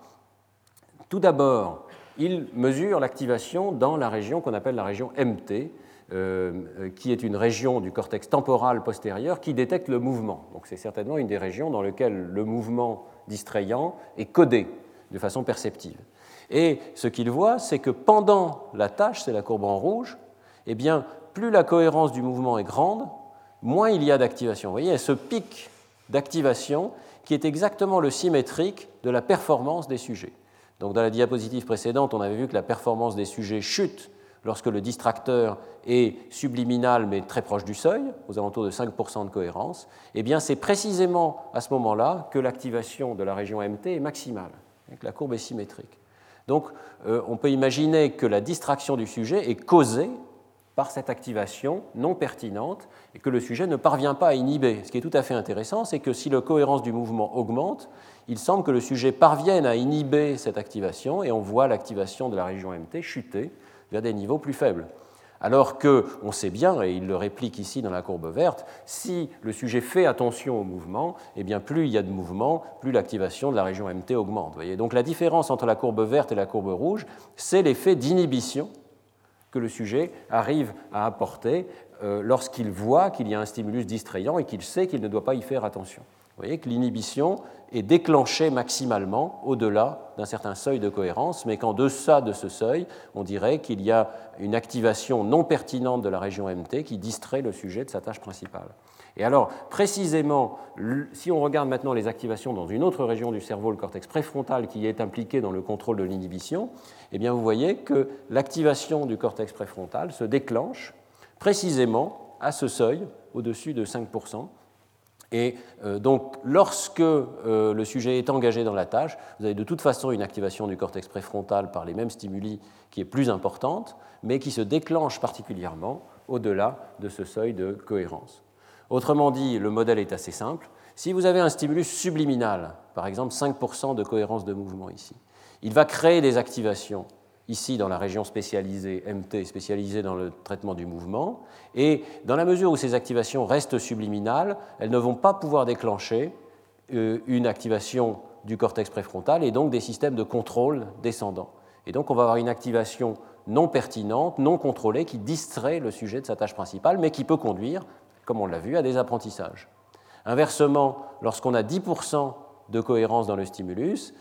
Tout d'abord, il mesure l'activation dans la région qu'on appelle la région MT, qui est une région du cortex temporal postérieur qui détecte le mouvement. Donc c'est certainement une des régions dans lesquelles le mouvement distrayant est codé de façon perceptive. Et ce qu'il voit, c'est que pendant la tâche, c'est la courbe en rouge, eh bien, plus la cohérence du mouvement est grande, moins il y a d'activation. Vous voyez, ce pic d'activation qui est exactement le symétrique de la performance des sujets. Donc dans la diapositive précédente, on avait vu que la performance des sujets chute lorsque le distracteur est subliminal mais très proche du seuil, aux alentours de 5% de cohérence, eh bien c'est précisément à ce moment-là que l'activation de la région MT est maximale, que la courbe est symétrique. Donc euh, on peut imaginer que la distraction du sujet est causée par cette activation non pertinente et que le sujet ne parvient pas à inhiber. Ce qui est tout à fait intéressant, c'est que si la cohérence du mouvement augmente, il semble que le sujet parvienne à inhiber cette activation et on voit l'activation de la région MT chuter vers des niveaux plus faibles. Alors que, on sait bien, et il le réplique ici dans la courbe verte, si le sujet fait attention au mouvement, eh bien plus il y a de mouvement, plus l'activation de la région MT augmente. Voyez Donc la différence entre la courbe verte et la courbe rouge, c'est l'effet d'inhibition que le sujet arrive à apporter euh, lorsqu'il voit qu'il y a un stimulus distrayant et qu'il sait qu'il ne doit pas y faire attention. Vous voyez que l'inhibition est déclenchée maximalement au-delà d'un certain seuil de cohérence, mais qu'en deçà de ce seuil, on dirait qu'il y a une activation non pertinente de la région MT qui distrait le sujet de sa tâche principale. Et alors, précisément, si on regarde maintenant les activations dans une autre région du cerveau, le cortex préfrontal, qui est impliqué dans le contrôle de l'inhibition, eh bien, vous voyez que l'activation du cortex préfrontal se déclenche précisément à ce seuil, au-dessus de 5%, et euh, donc, lorsque euh, le sujet est engagé dans la tâche, vous avez de toute façon une activation du cortex préfrontal par les mêmes stimuli qui est plus importante, mais qui se déclenche particulièrement au-delà de ce seuil de cohérence. Autrement dit, le modèle est assez simple. Si vous avez un stimulus subliminal, par exemple 5% de cohérence de mouvement ici, il va créer des activations ici dans la région spécialisée MT, spécialisée dans le traitement du mouvement. Et dans la mesure où ces activations restent subliminales, elles ne vont pas pouvoir déclencher euh, une activation du cortex préfrontal et donc des systèmes de contrôle descendants. Et donc on va avoir une activation non pertinente, non contrôlée, qui distrait le sujet de sa tâche principale, mais qui peut conduire, comme on l'a vu, à des apprentissages. Inversement, lorsqu'on a 10% de cohérence dans le stimulus,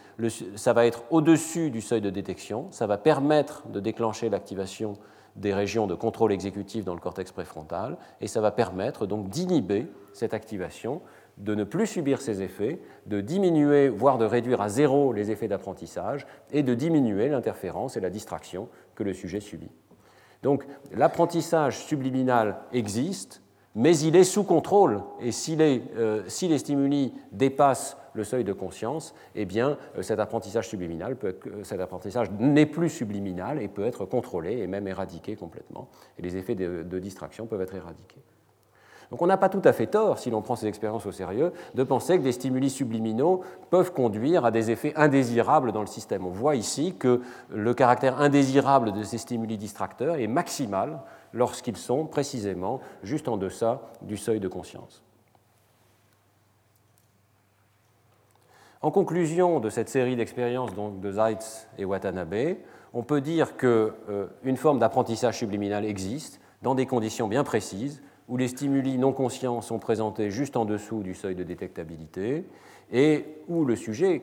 ça va être au-dessus du seuil de détection, ça va permettre de déclencher l'activation des régions de contrôle exécutif dans le cortex préfrontal, et ça va permettre donc d'inhiber cette activation, de ne plus subir ces effets, de diminuer, voire de réduire à zéro les effets d'apprentissage, et de diminuer l'interférence et la distraction que le sujet subit. Donc l'apprentissage subliminal existe, mais il est sous contrôle, et si les, euh, si les stimuli dépassent le seuil de conscience, eh bien, euh, cet apprentissage subliminal, peut euh, cet apprentissage n'est plus subliminal et peut être contrôlé et même éradiqué complètement. Et les effets de, de distraction peuvent être éradiqués. Donc on n'a pas tout à fait tort, si l'on prend ces expériences au sérieux, de penser que des stimuli subliminaux peuvent conduire à des effets indésirables dans le système. On voit ici que le caractère indésirable de ces stimuli distracteurs est maximal lorsqu'ils sont précisément juste en deçà du seuil de conscience. En conclusion de cette série d'expériences de Zeitz et Watanabe, on peut dire qu'une euh, forme d'apprentissage subliminal existe dans des conditions bien précises où les stimuli non conscients sont présentés juste en dessous du seuil de détectabilité et où le sujet,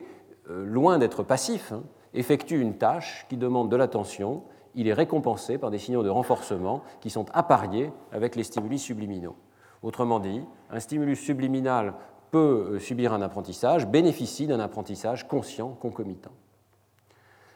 euh, loin d'être passif, hein, effectue une tâche qui demande de l'attention. Il est récompensé par des signaux de renforcement qui sont appariés avec les stimuli subliminaux. Autrement dit, un stimulus subliminal euh, subir un apprentissage, bénéficie d'un apprentissage conscient concomitant.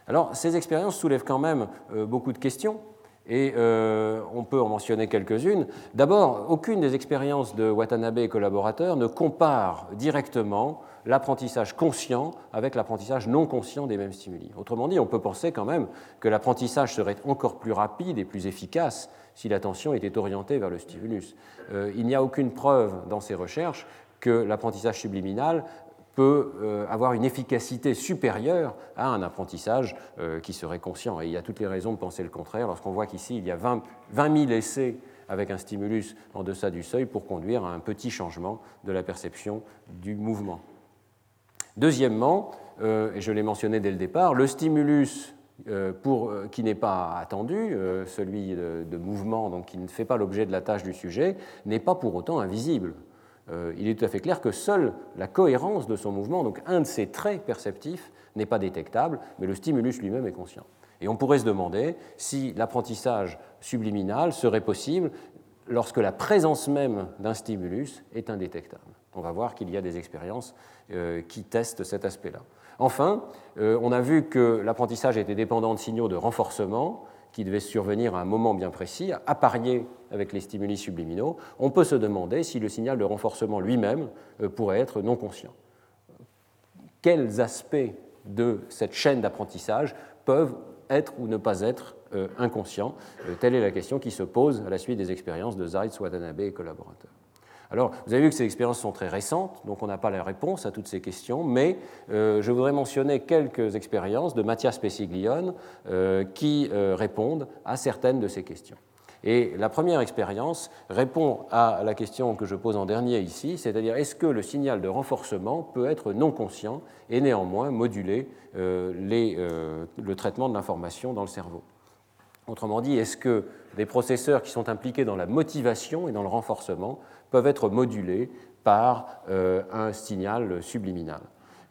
Alors, ces expériences soulèvent quand même euh, beaucoup de questions, et euh, on peut en mentionner quelques-unes. D'abord, aucune des expériences de Watanabe et collaborateurs ne compare directement l'apprentissage conscient avec l'apprentissage non conscient des mêmes stimuli. Autrement dit, on peut penser quand même que l'apprentissage serait encore plus rapide et plus efficace si l'attention était orientée vers le stimulus. il n'y a aucune preuve dans ces recherches que l'apprentissage subliminal peut euh, avoir une efficacité supérieure à un apprentissage euh, qui serait conscient. Et il y a toutes les raisons de penser le contraire lorsqu'on voit qu'ici, il y a 20, 000 essais avec un stimulus en deçà du seuil pour conduire à un petit changement de la perception du mouvement. Deuxièmement, euh, et je l'ai mentionné dès le départ, le stimulus qui n'est pas attendu, celui de, de, mouvement, donc qui ne fait pas l'objet de la tâche du sujet, n'est pas pour autant invisible. Euh, il est tout à fait clair que seule la cohérence de son mouvement, donc un de ses traits perceptifs, n'est pas détectable, mais le stimulus lui-même est conscient. Et on pourrait se demander si l'apprentissage subliminal serait possible lorsque la présence même d'un stimulus est indétectable. On va voir qu'il y a des expériences euh, qui testent cet aspect-là. Enfin, euh, on a vu que l'apprentissage était dépendant de signaux de renforcement, qui devait survenir à un moment bien précis, à parier avec les stimuli subliminaux, on peut se demander si le signal de renforcement lui-même euh, pourrait être non conscient. Quels aspects de cette chaîne d'apprentissage peuvent être ou ne pas être euh, inconscients? Euh, Telle est la question qui se pose à la suite des expériences de Zeitz, Watanabe et collaborateurs. Alors, vous avez vu que ces expériences sont très récentes, donc on n'a pas la réponse à toutes ces questions, mais euh, je voudrais mentionner quelques expériences de Mathias Pessiglione euh, qui euh, répondent à certaines de ces questions. Et la première expérience répond à la question que je pose en dernier ici, c'est-à-dire est-ce que le signal de renforcement peut être non conscient et néanmoins moduler le traitement de l'information dans le cerveau? Autrement dit, est-ce que des processeurs qui sont impliqués dans la motivation et dans le renforcement peuvent être modulés par euh, un signal subliminal.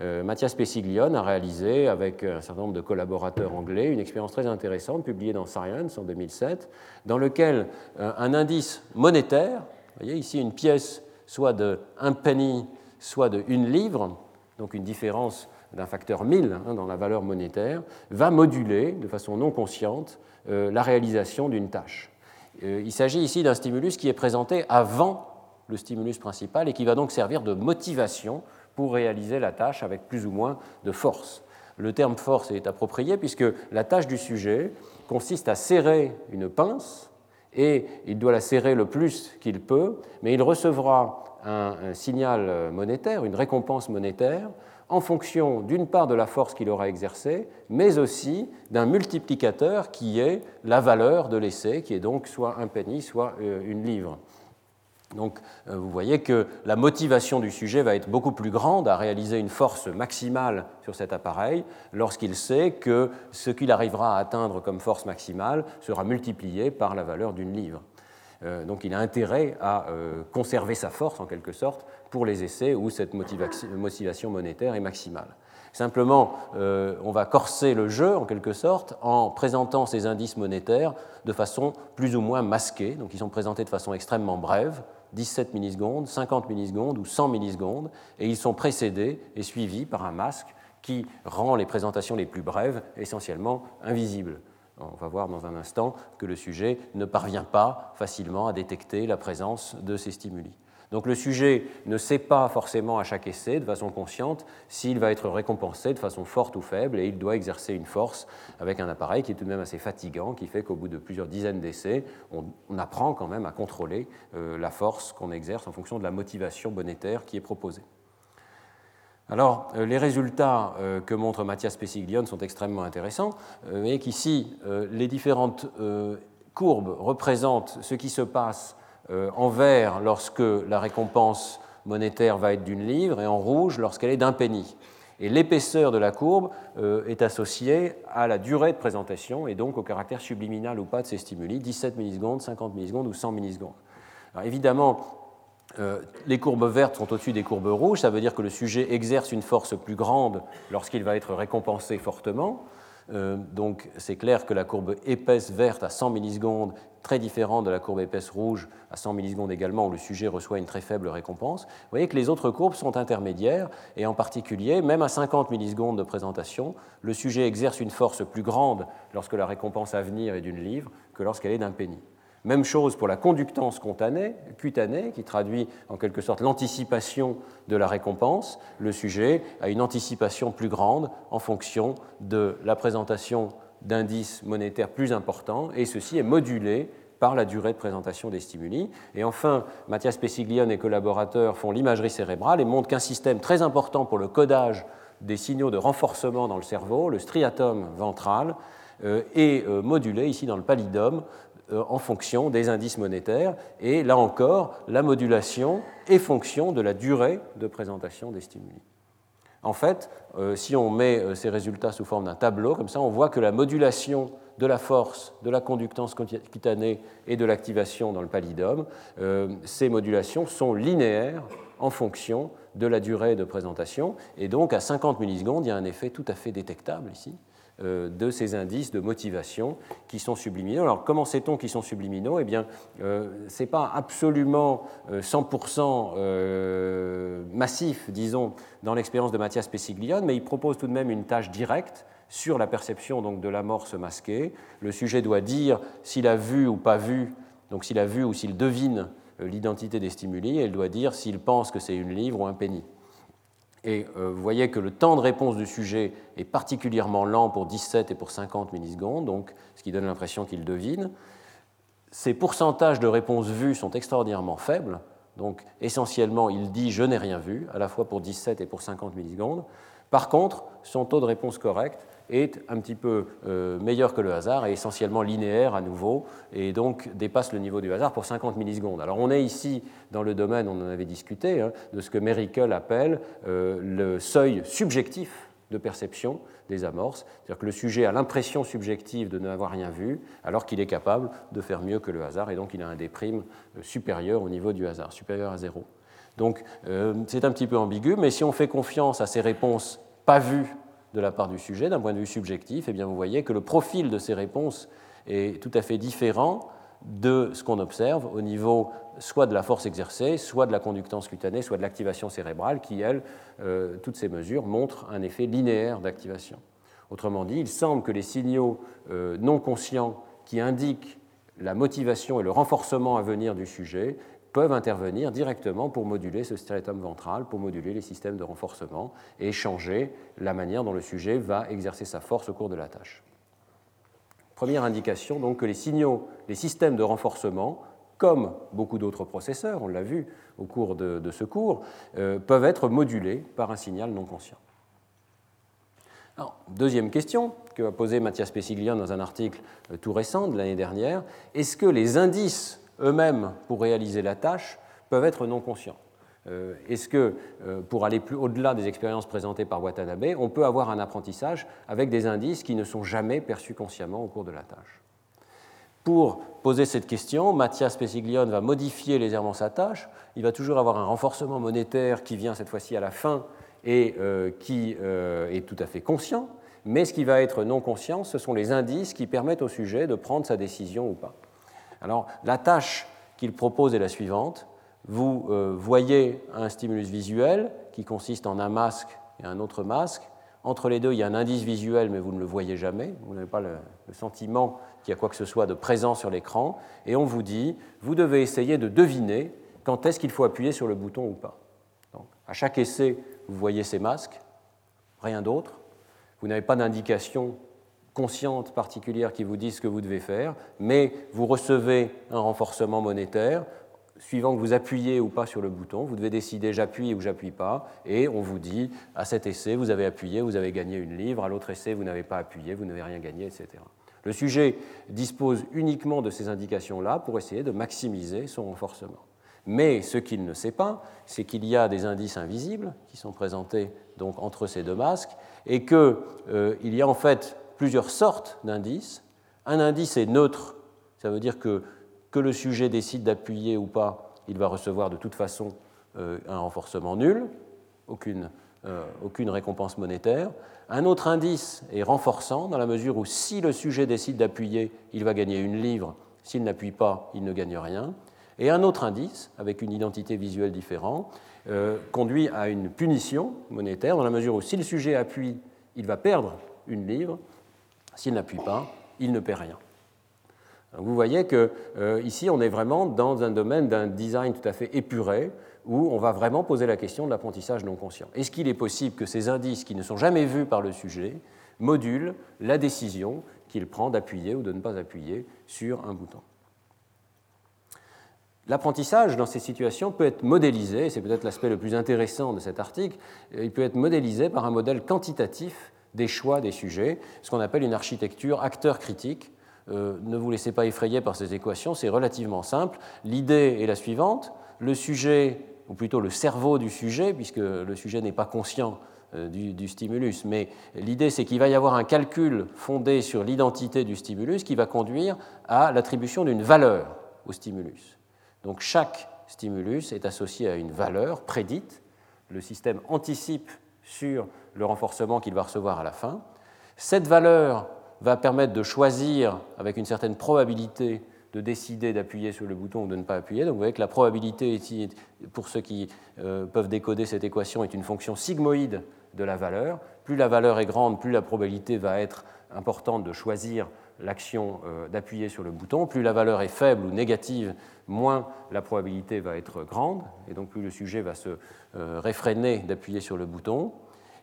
Euh, Mathias Pessiglione a réalisé, avec un certain nombre de collaborateurs anglais, une expérience très intéressante publiée dans Science en 2007, dans lequel euh, un indice monétaire, vous voyez ici une pièce soit de 1 penny, soit de 1 livre, donc une différence d'un facteur 1000 hein, dans la valeur monétaire, va moduler de façon non consciente la réalisation d'une tâche. il s'agit ici d'un stimulus qui est présenté avant le stimulus principal et qui va donc servir de motivation pour réaliser la tâche avec plus ou moins de force. Le terme force est approprié puisque la tâche du sujet consiste à serrer une pince et il doit la serrer le plus qu'il peut, mais il recevra un, signal monétaire, une récompense monétaire, en fonction d'une part de la force qu'il aura exercée, mais aussi d'un multiplicateur qui est la valeur de l'essai, qui est donc soit un penny, soit euh, une livre. Donc euh, vous voyez que la motivation du sujet va être beaucoup plus grande à réaliser une force maximale sur cet appareil lorsqu'il sait que ce qu'il arrivera à atteindre comme force maximale sera multiplié par la valeur d'une livre. Euh, donc il a intérêt à euh, conserver sa force en quelque sorte pour les essais où cette motivation monétaire est maximale. Simplement, on va corser le jeu en quelque sorte en présentant ces indices monétaires de façon plus ou moins masquée. Donc ils sont présentés de façon extrêmement brève, 17 millisecondes, 50 millisecondes ou 100 millisecondes, et ils sont précédés et suivis par un masque qui rend les présentations les plus brèves essentiellement invisibles. On va voir dans un instant que le sujet ne parvient pas facilement à détecter la présence de ces stimuli. Donc le sujet ne sait pas forcément à chaque essai, de façon consciente, s'il va être récompensé de façon forte ou faible, et il doit exercer une force avec un appareil qui est tout de même assez fatigant, qui fait qu'au bout de plusieurs dizaines d'essais, on, apprend quand même à contrôler euh, la force qu'on exerce en fonction de la motivation monétaire qui est proposée. Alors, euh, les résultats euh, que montre Mathias Pessiglione sont extrêmement intéressants. Vous voyez qu'ici, les différentes courbes représentent ce qui se passe en vert lorsque la récompense monétaire va être d'une livre et en rouge lorsqu'elle est d'un penny. Et l'épaisseur de la courbe euh, est associée à la durée de présentation et donc au caractère subliminal ou pas de ces stimuli, 17 millisecondes, 50 millisecondes ou 100 millisecondes. Alors évidemment, euh, les courbes vertes sont au-dessus des courbes rouges, ça veut dire que le sujet exerce une force plus grande lorsqu'il va être récompensé fortement. Donc c'est clair que la courbe épaisse verte à 100 millisecondes très différent de la courbe épaisse rouge à 100 millisecondes également, où le sujet reçoit une très faible récompense. Vous voyez que les autres courbes sont intermédiaires, et en particulier, même à 50 millisecondes de présentation, le sujet exerce une force plus grande lorsque la récompense à venir est d'une livre que lorsqu'elle est d'un penny. Même chose pour la conductance cutanée, qui traduit en quelque sorte l'anticipation de la récompense. Le sujet a une anticipation plus grande en fonction de la présentation d'indices monétaires plus importants, et ceci est modulé par la durée de présentation des stimuli. Et enfin, Mathias Pessiglione et collaborateurs font l'imagerie cérébrale et montrent qu'un système très important pour le codage des signaux de renforcement dans le cerveau, le striatum ventral, euh, est euh, modulé ici dans le pallidum en fonction des indices monétaires. Et là encore, la modulation est fonction de la durée de présentation des stimuli. En fait, si on met ces résultats sous forme d'un tableau, comme ça, on voit que la modulation de la force, de la conductance cutanée et de l'activation dans le pallidum, ces modulations sont linéaires en fonction de la durée de présentation. Et donc, à 50 millisecondes, il y a un effet tout à fait détectable ici euh, de ces indices de motivation qui sont subliminaux. Alors comment sait-on qu'ils sont subliminaux? Eh bien, euh, ce n'est pas absolument 100% euh, massif, disons, dans l'expérience de Mathias Pessiglione, mais il propose tout de même une tâche directe sur la perception donc, de l'amorce masquée. Le sujet doit dire s'il a vu ou pas vu, donc s'il a vu ou s'il devine l'identité des stimuli, et il doit dire s'il pense que c'est une livre ou un penny. Et euh, vous voyez que le temps de réponse du sujet est particulièrement lent pour 17 et pour 50 millisecondes, donc, ce qui donne l'impression qu'il devine. Ces pourcentages de réponses vues sont extraordinairement faibles, donc essentiellement il dit je n'ai rien vu, à la fois pour 17 et pour 50 millisecondes. Par contre, son taux de réponse correct est un petit peu euh, meilleur que le hasard et essentiellement linéaire à nouveau, et donc dépasse le niveau du hasard pour 50 millisecondes. Alors on est ici dans le domaine, on en avait discuté, hein, de ce que Merrickle appelle euh, le seuil subjectif de perception des amorces, c'est-à-dire que le sujet a l'impression subjective de n'avoir rien vu, alors qu'il est capable de faire mieux que le hasard, et donc il a un déprime euh, supérieur au niveau du hasard, supérieur à zéro. Donc c'est un petit peu ambigu, mais si on fait confiance à ces réponses pas vues de la part du sujet, d'un point de vue subjectif, eh bien vous voyez que le profil de ces réponses est tout à fait différent de ce qu'on observe au niveau soit de la force exercée, soit de la conductance cutanée, soit de l'activation cérébrale, qui, elles, euh, toutes ces mesures montrent un effet linéaire d'activation. Autrement dit, il semble que les signaux euh, non conscients qui indiquent la motivation et le renforcement à venir du sujet peuvent intervenir directement pour moduler ce striatum ventral, pour moduler les systèmes de renforcement et changer la manière dont le sujet va exercer sa force au cours de la tâche. Première indication donc que les signaux, les systèmes de renforcement, comme beaucoup d'autres processeurs, on l'a vu au cours de, ce cours, euh, peuvent être modulés par un signal non conscient. deuxième question que a posée Mathias Pessiglian dans un article euh, tout récent de l'année dernière, est-ce que les indices eux-mêmes, pour réaliser la tâche, peuvent être non conscients. Euh, est-ce que, euh, pour aller plus au-delà des expériences présentées par Watanabe, on peut avoir un apprentissage avec des indices qui ne sont jamais perçus consciemment au cours de la tâche? Pour poser cette question, Mathias Pessiglione va modifier légèrement sa tâche. Il va toujours avoir un renforcement monétaire qui vient cette fois-ci à la fin et euh, qui est tout à fait conscient. Mais ce qui va être non conscient, ce sont les indices qui permettent au sujet de prendre sa décision ou pas. Alors, la tâche qu'il propose est la suivante. Vous euh, voyez un stimulus visuel qui consiste en un masque et un autre masque. Entre les deux, il y a un indice visuel, mais vous ne le voyez jamais. Vous n'avez pas le, sentiment qu'il y a quoi que ce soit de présent sur l'écran. Et on vous dit, vous devez essayer de deviner quand est-ce qu'il faut appuyer sur le bouton ou pas. à chaque essai, vous voyez ces masques, rien d'autre. Vous n'avez pas d'indication consciente particulière qui vous dit ce que vous devez faire, mais vous recevez un renforcement monétaire. Suivant que vous appuyez ou pas sur le bouton, vous devez décider j'appuie ou j'appuie pas, et on vous dit à cet essai vous avez appuyé, vous avez gagné une livre, à l'autre essai vous n'avez pas appuyé, vous n'avez rien gagné, etc. Le sujet dispose uniquement de ces indications-là pour essayer de maximiser son renforcement. Mais ce qu'il ne sait pas, c'est qu'il y a des indices invisibles qui sont présentés donc entre ces deux masques, et qu'il euh, y a en fait plusieurs sortes d'indices. Un indice est neutre, ça veut dire que que le sujet décide d'appuyer ou pas, il va recevoir de toute façon euh, un renforcement nul, aucune, euh, aucune récompense monétaire. Un autre indice est renforçant dans la mesure où si le sujet décide d'appuyer, il va gagner une livre, s'il n'appuie pas, il ne gagne rien. Et un autre indice, avec une identité visuelle différente, euh, conduit à une punition monétaire dans la mesure où si le sujet appuie, il va perdre une livre, s'il n'appuie pas, il ne perd rien. vous voyez que euh, ici, on est vraiment dans un domaine d'un design tout à fait épuré, où on va vraiment poser la question de l'apprentissage non conscient. Est-ce qu'il est possible que ces indices qui ne sont jamais vus par le sujet modulent la décision qu'il prend d'appuyer ou de ne pas appuyer sur un bouton? L'apprentissage dans ces situations peut être modélisé, c'est peut-être l'aspect le plus intéressant de cet article, il peut être modélisé par un modèle quantitatif des choix des sujets, ce qu'on appelle une architecture acteur critique. Euh, ne vous laissez pas effrayer par ces équations, c'est relativement simple. L'idée est la suivante, le sujet, ou plutôt le cerveau du sujet, puisque le sujet n'est pas conscient euh, du, stimulus, mais l'idée c'est qu'il va y avoir un calcul fondé sur l'identité du stimulus qui va conduire à l'attribution d'une valeur au stimulus. Donc chaque stimulus est associé à une valeur prédite. Le système anticipe sur le renforcement qu'il va recevoir à la fin. Cette valeur va permettre de choisir avec une certaine probabilité de décider d'appuyer sur le bouton ou de ne pas appuyer. Donc vous voyez que la probabilité, pour ceux qui euh, peuvent décoder cette équation, est une fonction sigmoïde de la valeur. Plus la valeur est grande, plus la probabilité va être importante de choisir l'action euh, d'appuyer sur le bouton. Plus la valeur est faible ou négative, moins la probabilité va être grande, et donc plus le sujet va se euh, réfréner d'appuyer sur le bouton.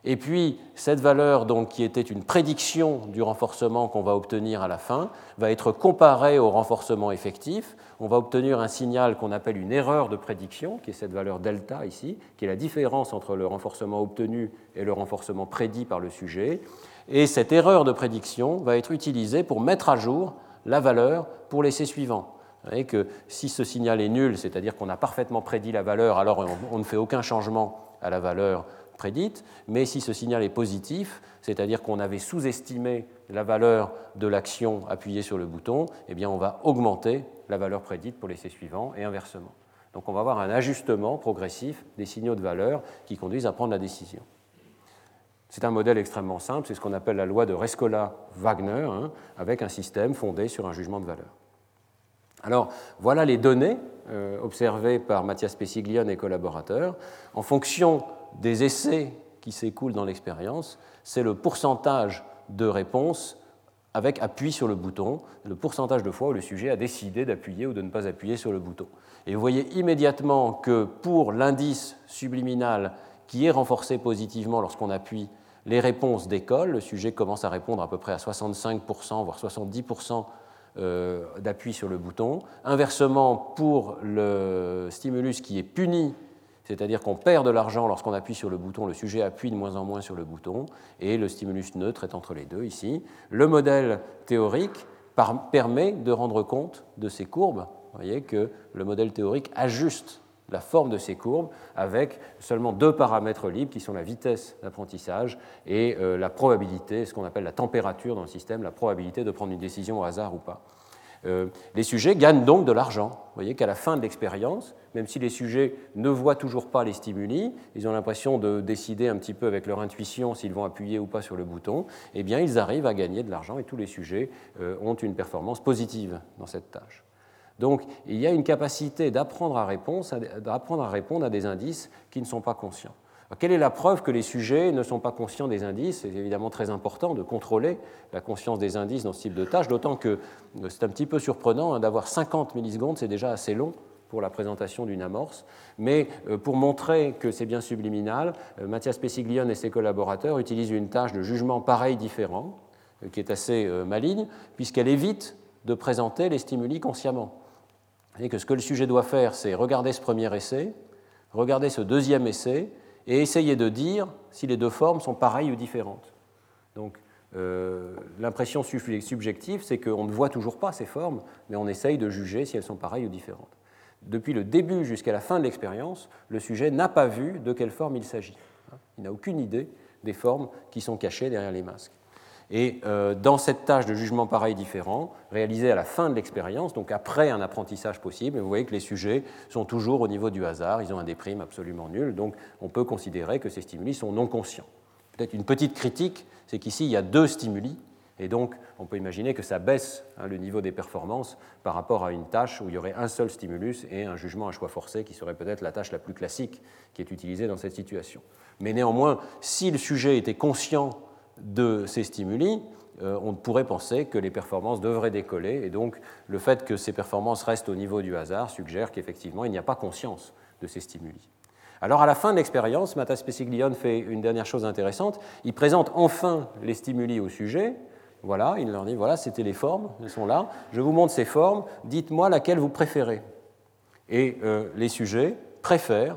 Et puis, cette valeur, donc, qui était une prédiction du renforcement qu'on va obtenir à la fin, va être comparée au renforcement effectif. On va obtenir un signal qu'on appelle une erreur de prédiction, qui est cette valeur delta ici, qui est la différence entre le renforcement obtenu et le renforcement prédit par le sujet. Et cette erreur de prédiction va être utilisée pour mettre à jour la valeur pour l'essai suivant. Vous voyez que si ce signal est nul, c'est-à-dire qu'on a parfaitement prédit la valeur, alors on ne fait aucun changement à la valeur prédite, mais si ce signal est positif, c'est-à-dire qu'on avait sous-estimé la valeur de l'action appuyée sur le bouton, eh bien on va augmenter la valeur prédite pour l'essai suivant et inversement. Donc on va avoir un ajustement progressif des signaux de valeur qui conduisent à prendre la décision. C'est un modèle extrêmement simple, c'est ce qu'on appelle la loi de Rescola-Wagner, hein, avec un système fondé sur un jugement de valeur. Alors, voilà les données euh, observées par Mathias Pessiglione et collaborateurs. En fonction des essais qui s'écoulent dans l'expérience, c'est le pourcentage de réponses avec appui sur le bouton, le pourcentage de fois où le sujet a décidé d'appuyer ou de ne pas appuyer sur le bouton. Et vous voyez immédiatement que pour l'indice subliminal qui est renforcé positivement lorsqu'on appuie les réponses d'école, le sujet commence à répondre à peu près à 65%, voire 70% euh, d'appui sur le bouton. Inversement, pour le stimulus qui est puni, c'est-à-dire qu'on perd de l'argent lorsqu'on appuie sur le bouton, le sujet appuie de moins en moins sur le bouton, et le stimulus neutre est entre les deux ici. Le modèle théorique permet de rendre compte de ces courbes. Vous voyez que le modèle théorique ajuste la forme de ces courbes avec seulement deux paramètres libres qui sont la vitesse d'apprentissage et euh, la probabilité, ce qu'on appelle la température dans le système, la probabilité de prendre une décision au hasard ou pas. Euh, les sujets gagnent donc de l'argent. Vous voyez qu'à la fin de l'expérience, même si les sujets ne voient toujours pas les stimuli, ils ont l'impression de décider un petit peu avec leur intuition s'ils vont appuyer ou pas sur le bouton, eh bien ils arrivent à gagner de l'argent et tous les sujets euh, ont une performance positive dans cette tâche. Donc il y a une capacité d'apprendre à, à répondre à des indices qui ne sont pas conscients. Quelle est la preuve que les sujets ne sont pas conscients des indices? C'est évidemment très important de contrôler la conscience des indices dans ce type de tâche, d'autant que euh, c'est un petit peu surprenant hein, d'avoir 50 millisecondes, c'est déjà assez long pour la présentation d'une amorce. Mais euh, pour montrer que c'est bien subliminal, euh, Mathias Pessiglione et ses collaborateurs utilisent une tâche de jugement pareil différent, qui est assez maligne, puisqu'elle évite de présenter les stimuli consciemment et que ce que le sujet doit faire, c'est regarder ce premier essai, regarder ce deuxième essai, et essayer de dire si les deux formes sont pareilles ou différentes. Donc, euh, l'impression subjective, c'est qu'on ne voit toujours pas ces formes, mais on essaye de juger si elles sont pareilles ou différentes. Depuis le début jusqu'à la fin de l'expérience, le sujet n'a pas vu de quelle forme il s'agit. Il n'a aucune idée des formes qui sont cachées derrière les masques. Et euh, dans cette tâche de jugement pareil différent, réalisée à la fin de l'expérience, donc après un apprentissage possible, vous voyez que les sujets sont toujours au niveau du hasard, ils ont un déprime absolument nul, donc on peut considérer que ces stimuli sont non conscients. Peut-être une petite critique, c'est qu'ici il y a deux stimuli, et donc on peut imaginer que ça baisse hein, le niveau des performances par rapport à une tâche où il y aurait un seul stimulus et un jugement à choix forcé, qui serait peut-être la tâche la plus classique qui est utilisée dans cette situation. Mais néanmoins, si le sujet était conscient de ces stimuli, euh, on pourrait penser que les performances devraient décoller, et donc le fait que ces performances restent au niveau du hasard suggère qu'effectivement il n'y a pas conscience de ces stimuli. Alors à la fin de l'expérience, Matas Pessiglione fait une dernière chose intéressante, il présente enfin les stimuli au sujet, voilà, il leur dit voilà, c'était les formes, elles sont là, je vous montre ces formes, dites-moi laquelle vous préférez. Et euh, les sujets préfèrent,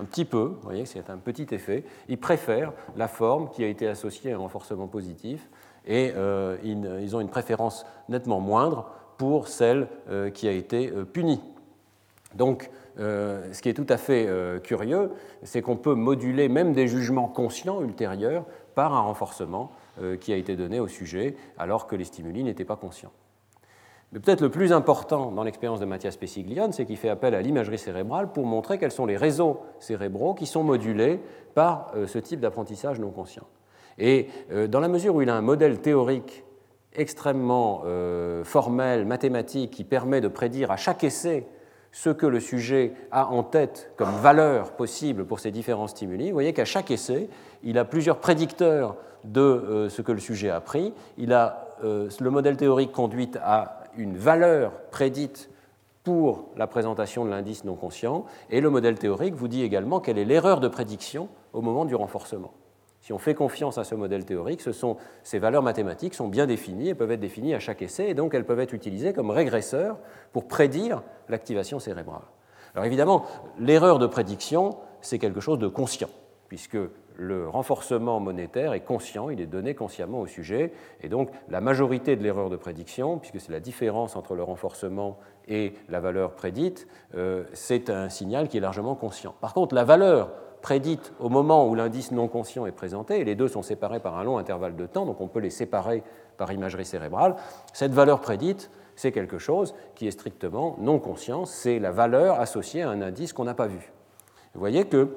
un petit peu, vous voyez, c'est un petit effet, ils préfèrent la forme qui a été associée à un renforcement positif et euh, ils, ont une préférence nettement moindre pour celle euh, qui a été punie. Donc, ce qui est tout à fait curieux, c'est qu'on peut moduler même des jugements conscients ultérieurs par un renforcement qui a été donné au sujet alors que les stimuli n'étaient pas conscients. Mais peut-être le plus important dans l'expérience de Mathias Pessiglione, c'est qu'il fait appel à l'imagerie cérébrale pour montrer quels sont les réseaux cérébraux qui sont modulés par euh, ce type d'apprentissage non conscient. Et euh, dans la mesure où il a un modèle théorique extrêmement euh, formel, mathématique, qui permet de prédire à chaque essai ce que le sujet a en tête comme valeur possible pour ces différents stimuli, vous voyez qu'à chaque essai, il a plusieurs prédicteurs de ce que le sujet a appris. Il a, le modèle théorique conduit à une valeur prédite pour la présentation de l'indice non conscient, et le modèle théorique vous dit également quelle est l'erreur de prédiction au moment du renforcement. Si on fait confiance à ce modèle théorique, ce sont, ces valeurs mathématiques sont bien définies et peuvent être définies à chaque essai, et donc elles peuvent être utilisées comme régresseurs pour prédire l'activation cérébrale. Alors évidemment, l'erreur de prédiction, c'est quelque chose de conscient, puisque le renforcement monétaire est conscient, il est donné consciemment au sujet, et donc la majorité de l'erreur de prédiction, puisque c'est la différence entre le renforcement et la valeur prédite, euh, c'est un signal qui est largement conscient. Par contre, la valeur prédite au moment où l'indice non conscient est présenté, et les deux sont séparés par un long intervalle de temps, donc on peut les séparer par imagerie cérébrale, cette valeur prédite, c'est quelque chose qui est strictement non conscient, c'est la valeur associée à un indice qu'on n'a pas vu. Vous voyez que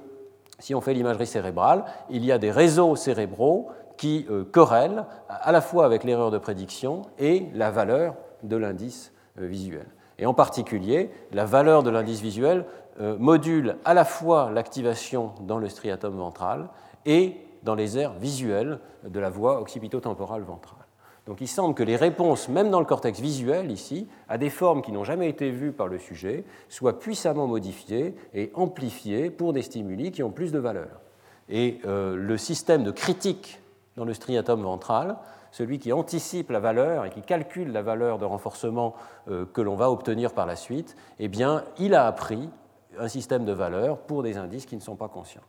si on fait l'imagerie cérébrale, il y a des réseaux cérébraux qui euh, corrèlent à la fois avec l'erreur de prédiction et la valeur de l'indice euh, visuel. Et en particulier, la valeur de l'indice visuel euh, module à la fois l'activation dans le striatum ventral et dans les aires visuelles de la voie occipito-temporale ventrale. Donc il semble que les réponses, même dans le cortex visuel ici, à des formes qui n'ont jamais été vues par le sujet, soient puissamment modifiées et amplifiées pour des stimuli qui ont plus de valeur. Et euh, le système de critique dans le striatum ventral, celui qui anticipe la valeur et qui calcule la valeur de renforcement euh, que l'on va obtenir par la suite, eh bien, il a appris un système de valeur pour des indices qui ne sont pas conscients.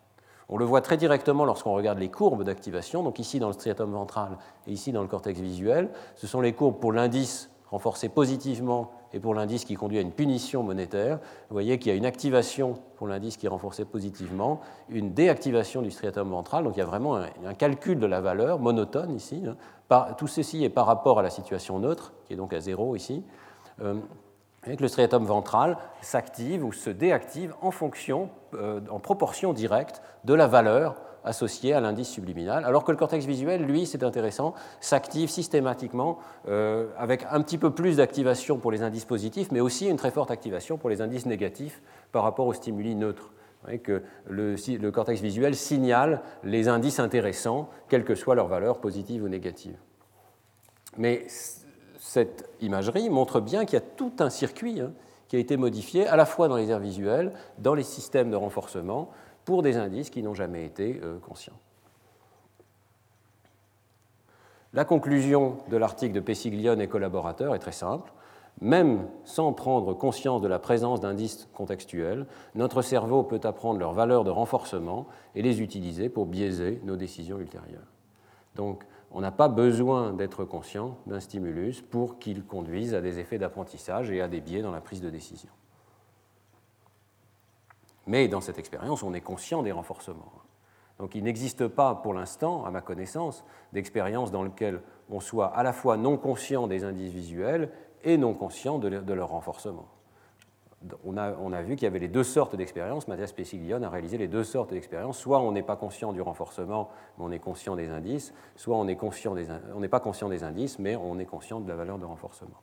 On le voit très directement lorsqu'on regarde les courbes d'activation, donc ici dans le striatum ventral et ici dans le cortex visuel. Ce sont les courbes pour l'indice renforcé positivement et pour l'indice qui conduit à une punition monétaire. Vous voyez qu'il y a une activation pour l'indice qui est renforcé positivement, une déactivation du striatum ventral, donc il y a vraiment un, calcul de la valeur monotone ici. Hein. tout ceci est par rapport à la situation neutre, qui est donc à zéro ici. Euh, que le striatum ventral s'active ou se déactive en fonction, euh, en proportion directe de la valeur associée à l'indice subliminal, alors que le cortex visuel, lui, c'est intéressant, s'active systématiquement euh, avec un petit peu plus d'activation pour les indices positifs, mais aussi une très forte activation pour les indices négatifs par rapport aux stimuli neutres. Vous que le, le cortex visuel signale les indices intéressants, quelle que soit leur valeur positive ou négative. Mais cette imagerie montre bien qu'il y a tout un circuit hein, qui a été modifié à la fois dans les aires visuelles, dans les systèmes de renforcement, pour des indices qui n'ont jamais été euh, conscients. La conclusion de l'article de Pessiglione et collaborateurs est très simple. Même sans prendre conscience de la présence d'indices contextuels, notre cerveau peut apprendre leurs valeurs de renforcement et les utiliser pour biaiser nos décisions ultérieures. Donc, on n'a pas besoin d'être conscient d'un stimulus pour qu'il conduise à des effets d'apprentissage et à des biais dans la prise de décision. Mais dans cette expérience, on est conscient des renforcements. Donc il n'existe pas pour l'instant, à ma connaissance, d'expérience dans laquelle on soit à la fois non conscient des indices visuels et non conscient de leur renforcement on a, vu qu'il y avait les deux sortes d'expériences. Mathias Pessiglione a réalisé les deux sortes d'expériences. Soit on n'est pas conscient du renforcement, mais on est conscient des indices, soit on n'est pas conscient des indices, mais on est conscient de la valeur de renforcement.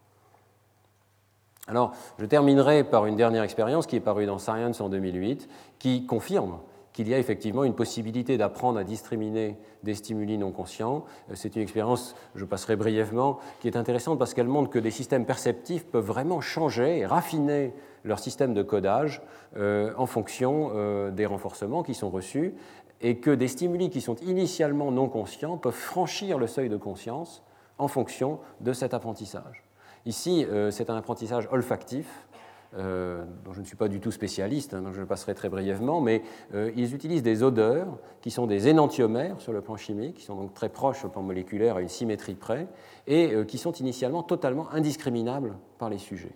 Alors, je terminerai par une dernière expérience qui est parue dans Science en 2008, qui confirme qu'il y a effectivement une possibilité d'apprendre à discriminer des stimuli non conscients. C'est une expérience, je passerai brièvement, qui est intéressante parce qu'elle montre que des systèmes perceptifs peuvent vraiment changer et raffiner leur système de codage euh, en fonction euh, des renforcements qui sont reçus et que des stimuli qui sont initialement non conscients peuvent franchir le seuil de conscience en fonction de cet apprentissage. Ici, euh, c'est un apprentissage olfactif dont je ne suis pas du tout spécialiste, hein, donc je passerai très brièvement, mais ils utilisent des odeurs qui sont des énantiomères sur le plan chimique, qui sont donc très proches au plan moléculaire à une symétrie près, et qui sont initialement totalement indiscriminables par les sujets.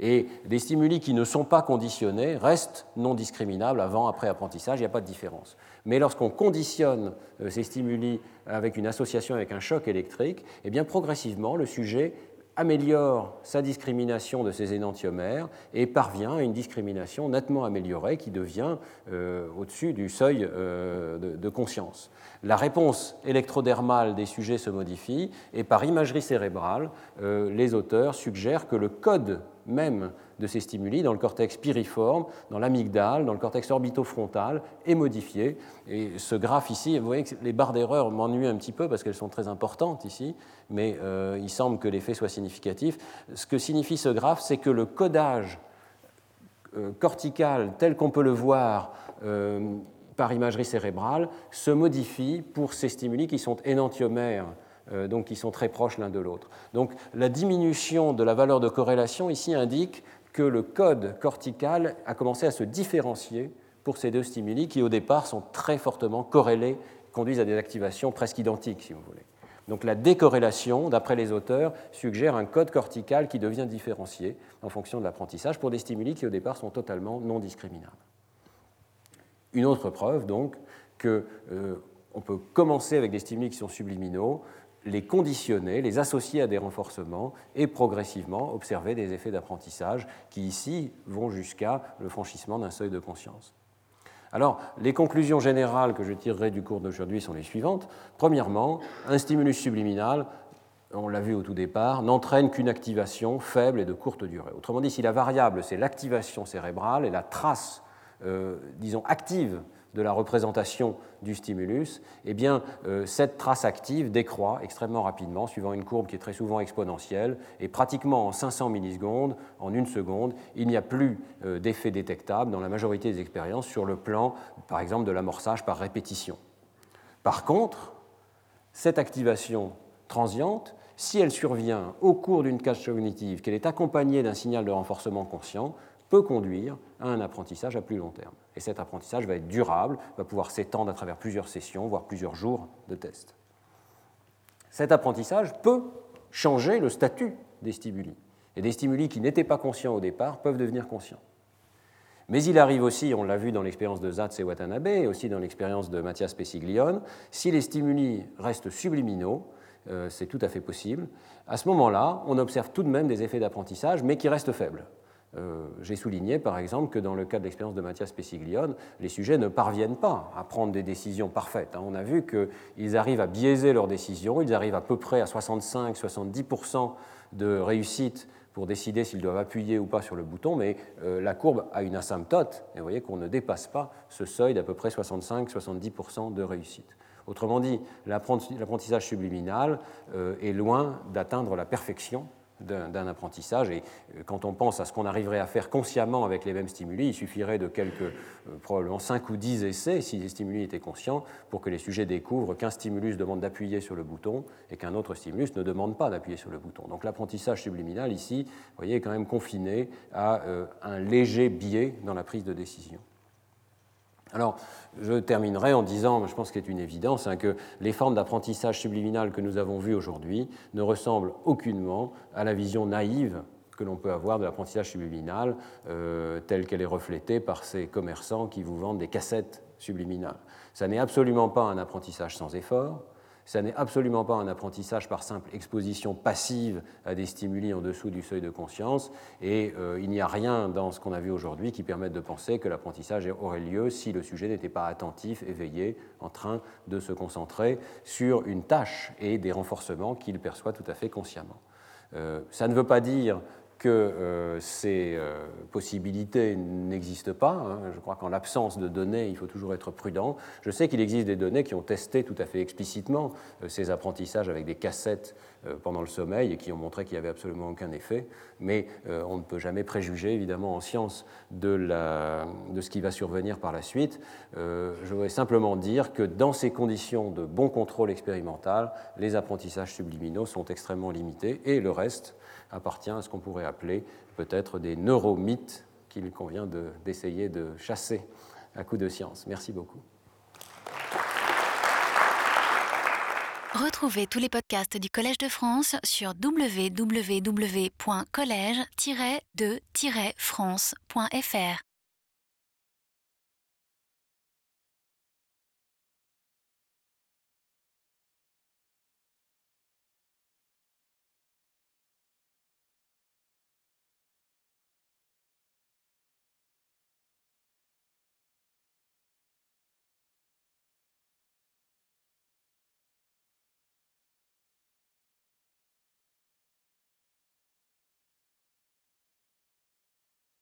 Et des stimuli qui ne sont pas conditionnés restent non discriminables avant, après apprentissage, il n'y a pas de différence. Mais lorsqu'on conditionne euh, ces stimuli avec une association avec un choc électrique, eh bien progressivement, le sujet améliore sa discrimination de ces énantiomères et parvient à une discrimination nettement améliorée qui devient euh, au-dessus du seuil euh, de, conscience. La réponse électrodermale des sujets se modifie et par imagerie cérébrale, les auteurs suggèrent que le code même de ces stimuli dans le cortex piriforme, dans l'amygdale, dans le cortex orbitofrontal est modifié. Et ce graphe ici, vous voyez que les barres d'erreur m'ennuient un petit peu parce qu'elles sont très importantes ici, mais euh, il semble que l'effet soit significatif. Ce que signifie ce graphe, c'est que le codage euh, cortical tel qu'on peut le voir euh, par imagerie cérébrale se modifie pour ces stimuli qui sont énantiomères donc qui sont très proches l'un de l'autre. Donc la diminution de la valeur de corrélation ici indique que le code cortical a commencé à se différencier pour ces deux stimuli qui au départ sont très fortement corrélés, conduisent à des activations presque identiques si vous voulez. Donc la décorrélation, d'après les auteurs, suggère un code cortical qui devient différencié en fonction de l'apprentissage pour des stimuli qui au départ sont totalement non discriminables. Une autre preuve donc qu'on euh, peut commencer avec des stimuli qui sont subliminaux, les conditionner, les associer à des renforcements et progressivement observer des effets d'apprentissage qui ici vont jusqu'à le franchissement d'un seuil de conscience. Alors, les conclusions générales que je tirerai du cours d'aujourd'hui sont les suivantes. Premièrement, un stimulus subliminal, on l'a vu au tout départ, n'entraîne qu'une activation faible et de courte durée. Autrement dit, si la variable, c'est l'activation cérébrale et la trace, euh, disons, active de la représentation du stimulus, eh bien, euh, cette trace active décroît extrêmement rapidement, suivant une courbe qui est très souvent exponentielle, et pratiquement en 500 millisecondes, en une seconde, il n'y a plus euh, d'effet détectable dans la majorité des expériences sur le plan, par exemple, de l'amorçage par répétition. Par contre, cette activation transiente, si elle survient au cours d'une cache cognitive, qu'elle est accompagnée d'un signal de renforcement conscient, peut conduire à un apprentissage à plus long terme. Et cet apprentissage va être durable, va pouvoir s'étendre à travers plusieurs sessions, voire plusieurs jours de test. Cet apprentissage peut changer le statut des stimuli. Et des stimuli qui n'étaient pas conscients au départ peuvent devenir conscients. Mais il arrive aussi, on l'a vu dans l'expérience de Zatz et Watanabe, et aussi dans l'expérience de Mathias Pessiglione, si les stimuli restent subliminaux, euh, c'est tout à fait possible, à ce moment-là, on observe tout de même des effets d'apprentissage, mais qui restent faibles. Euh, j'ai souligné par exemple que dans le cas de l'expérience de Mathias Pessiglione, les sujets ne parviennent pas à prendre des décisions parfaites. Hein. On a vu qu'ils arrivent à biaiser leurs décisions, ils arrivent à peu près à 65-70% de réussite pour décider s'ils doivent appuyer ou pas sur le bouton, mais euh, la courbe a une asymptote, et vous voyez qu'on ne dépasse pas ce seuil d'à peu près 65-70% de réussite. Autrement dit, l'apprentissage subliminal euh, est loin d'atteindre la perfection d'un apprentissage. Et euh, quand on pense à ce qu'on arriverait à faire consciemment avec les mêmes stimuli, il suffirait de quelques, euh, probablement 5 ou 10 essais, si les stimuli étaient conscients, pour que les sujets découvrent qu'un stimulus demande d'appuyer sur le bouton et qu'un autre stimulus ne demande pas d'appuyer sur le bouton. Donc l'apprentissage subliminal, ici, vous voyez, est quand même confiné à euh, un léger biais dans la prise de décision. Alors, je terminerai en disant, je pense qu'il est une évidence, hein, que les formes d'apprentissage subliminal que nous avons vues aujourd'hui ne ressemblent aucunement à la vision naïve que l'on peut avoir de l'apprentissage subliminal euh, telle qu'elle est reflétée par ces commerçants qui vous vendent des cassettes subliminales. Ça n'est absolument pas un apprentissage sans effort, ça n'est absolument pas un apprentissage par simple exposition passive à des stimuli en dessous du seuil de conscience, et euh, il n'y a rien dans ce qu'on a vu aujourd'hui qui permette de penser que l'apprentissage aurait lieu si le sujet n'était pas attentif, éveillé, en train de se concentrer sur une tâche et des renforcements qu'il perçoit tout à fait consciemment. Euh, ça ne veut pas dire que euh, ces euh, possibilités n'existent pas. Hein. Je crois qu'en l'absence de données, il faut toujours être prudent. Je sais qu'il existe des données qui ont testé tout à fait explicitement euh, ces apprentissages avec des cassettes pendant le sommeil et qui ont montré qu'il n'y avait absolument aucun effet, mais on ne peut jamais préjuger, évidemment, en science de, de ce qui va survenir par la suite. je voudrais simplement dire que dans ces conditions de bon contrôle expérimental, les apprentissages subliminaux sont extrêmement limités et le reste appartient à ce qu'on pourrait appeler peut-être des neuromythes qu'il convient d'essayer de, chasser à coup de science. Merci beaucoup. Retrouvez tous les podcasts du Collège de France sur www.collège-de-france.fr.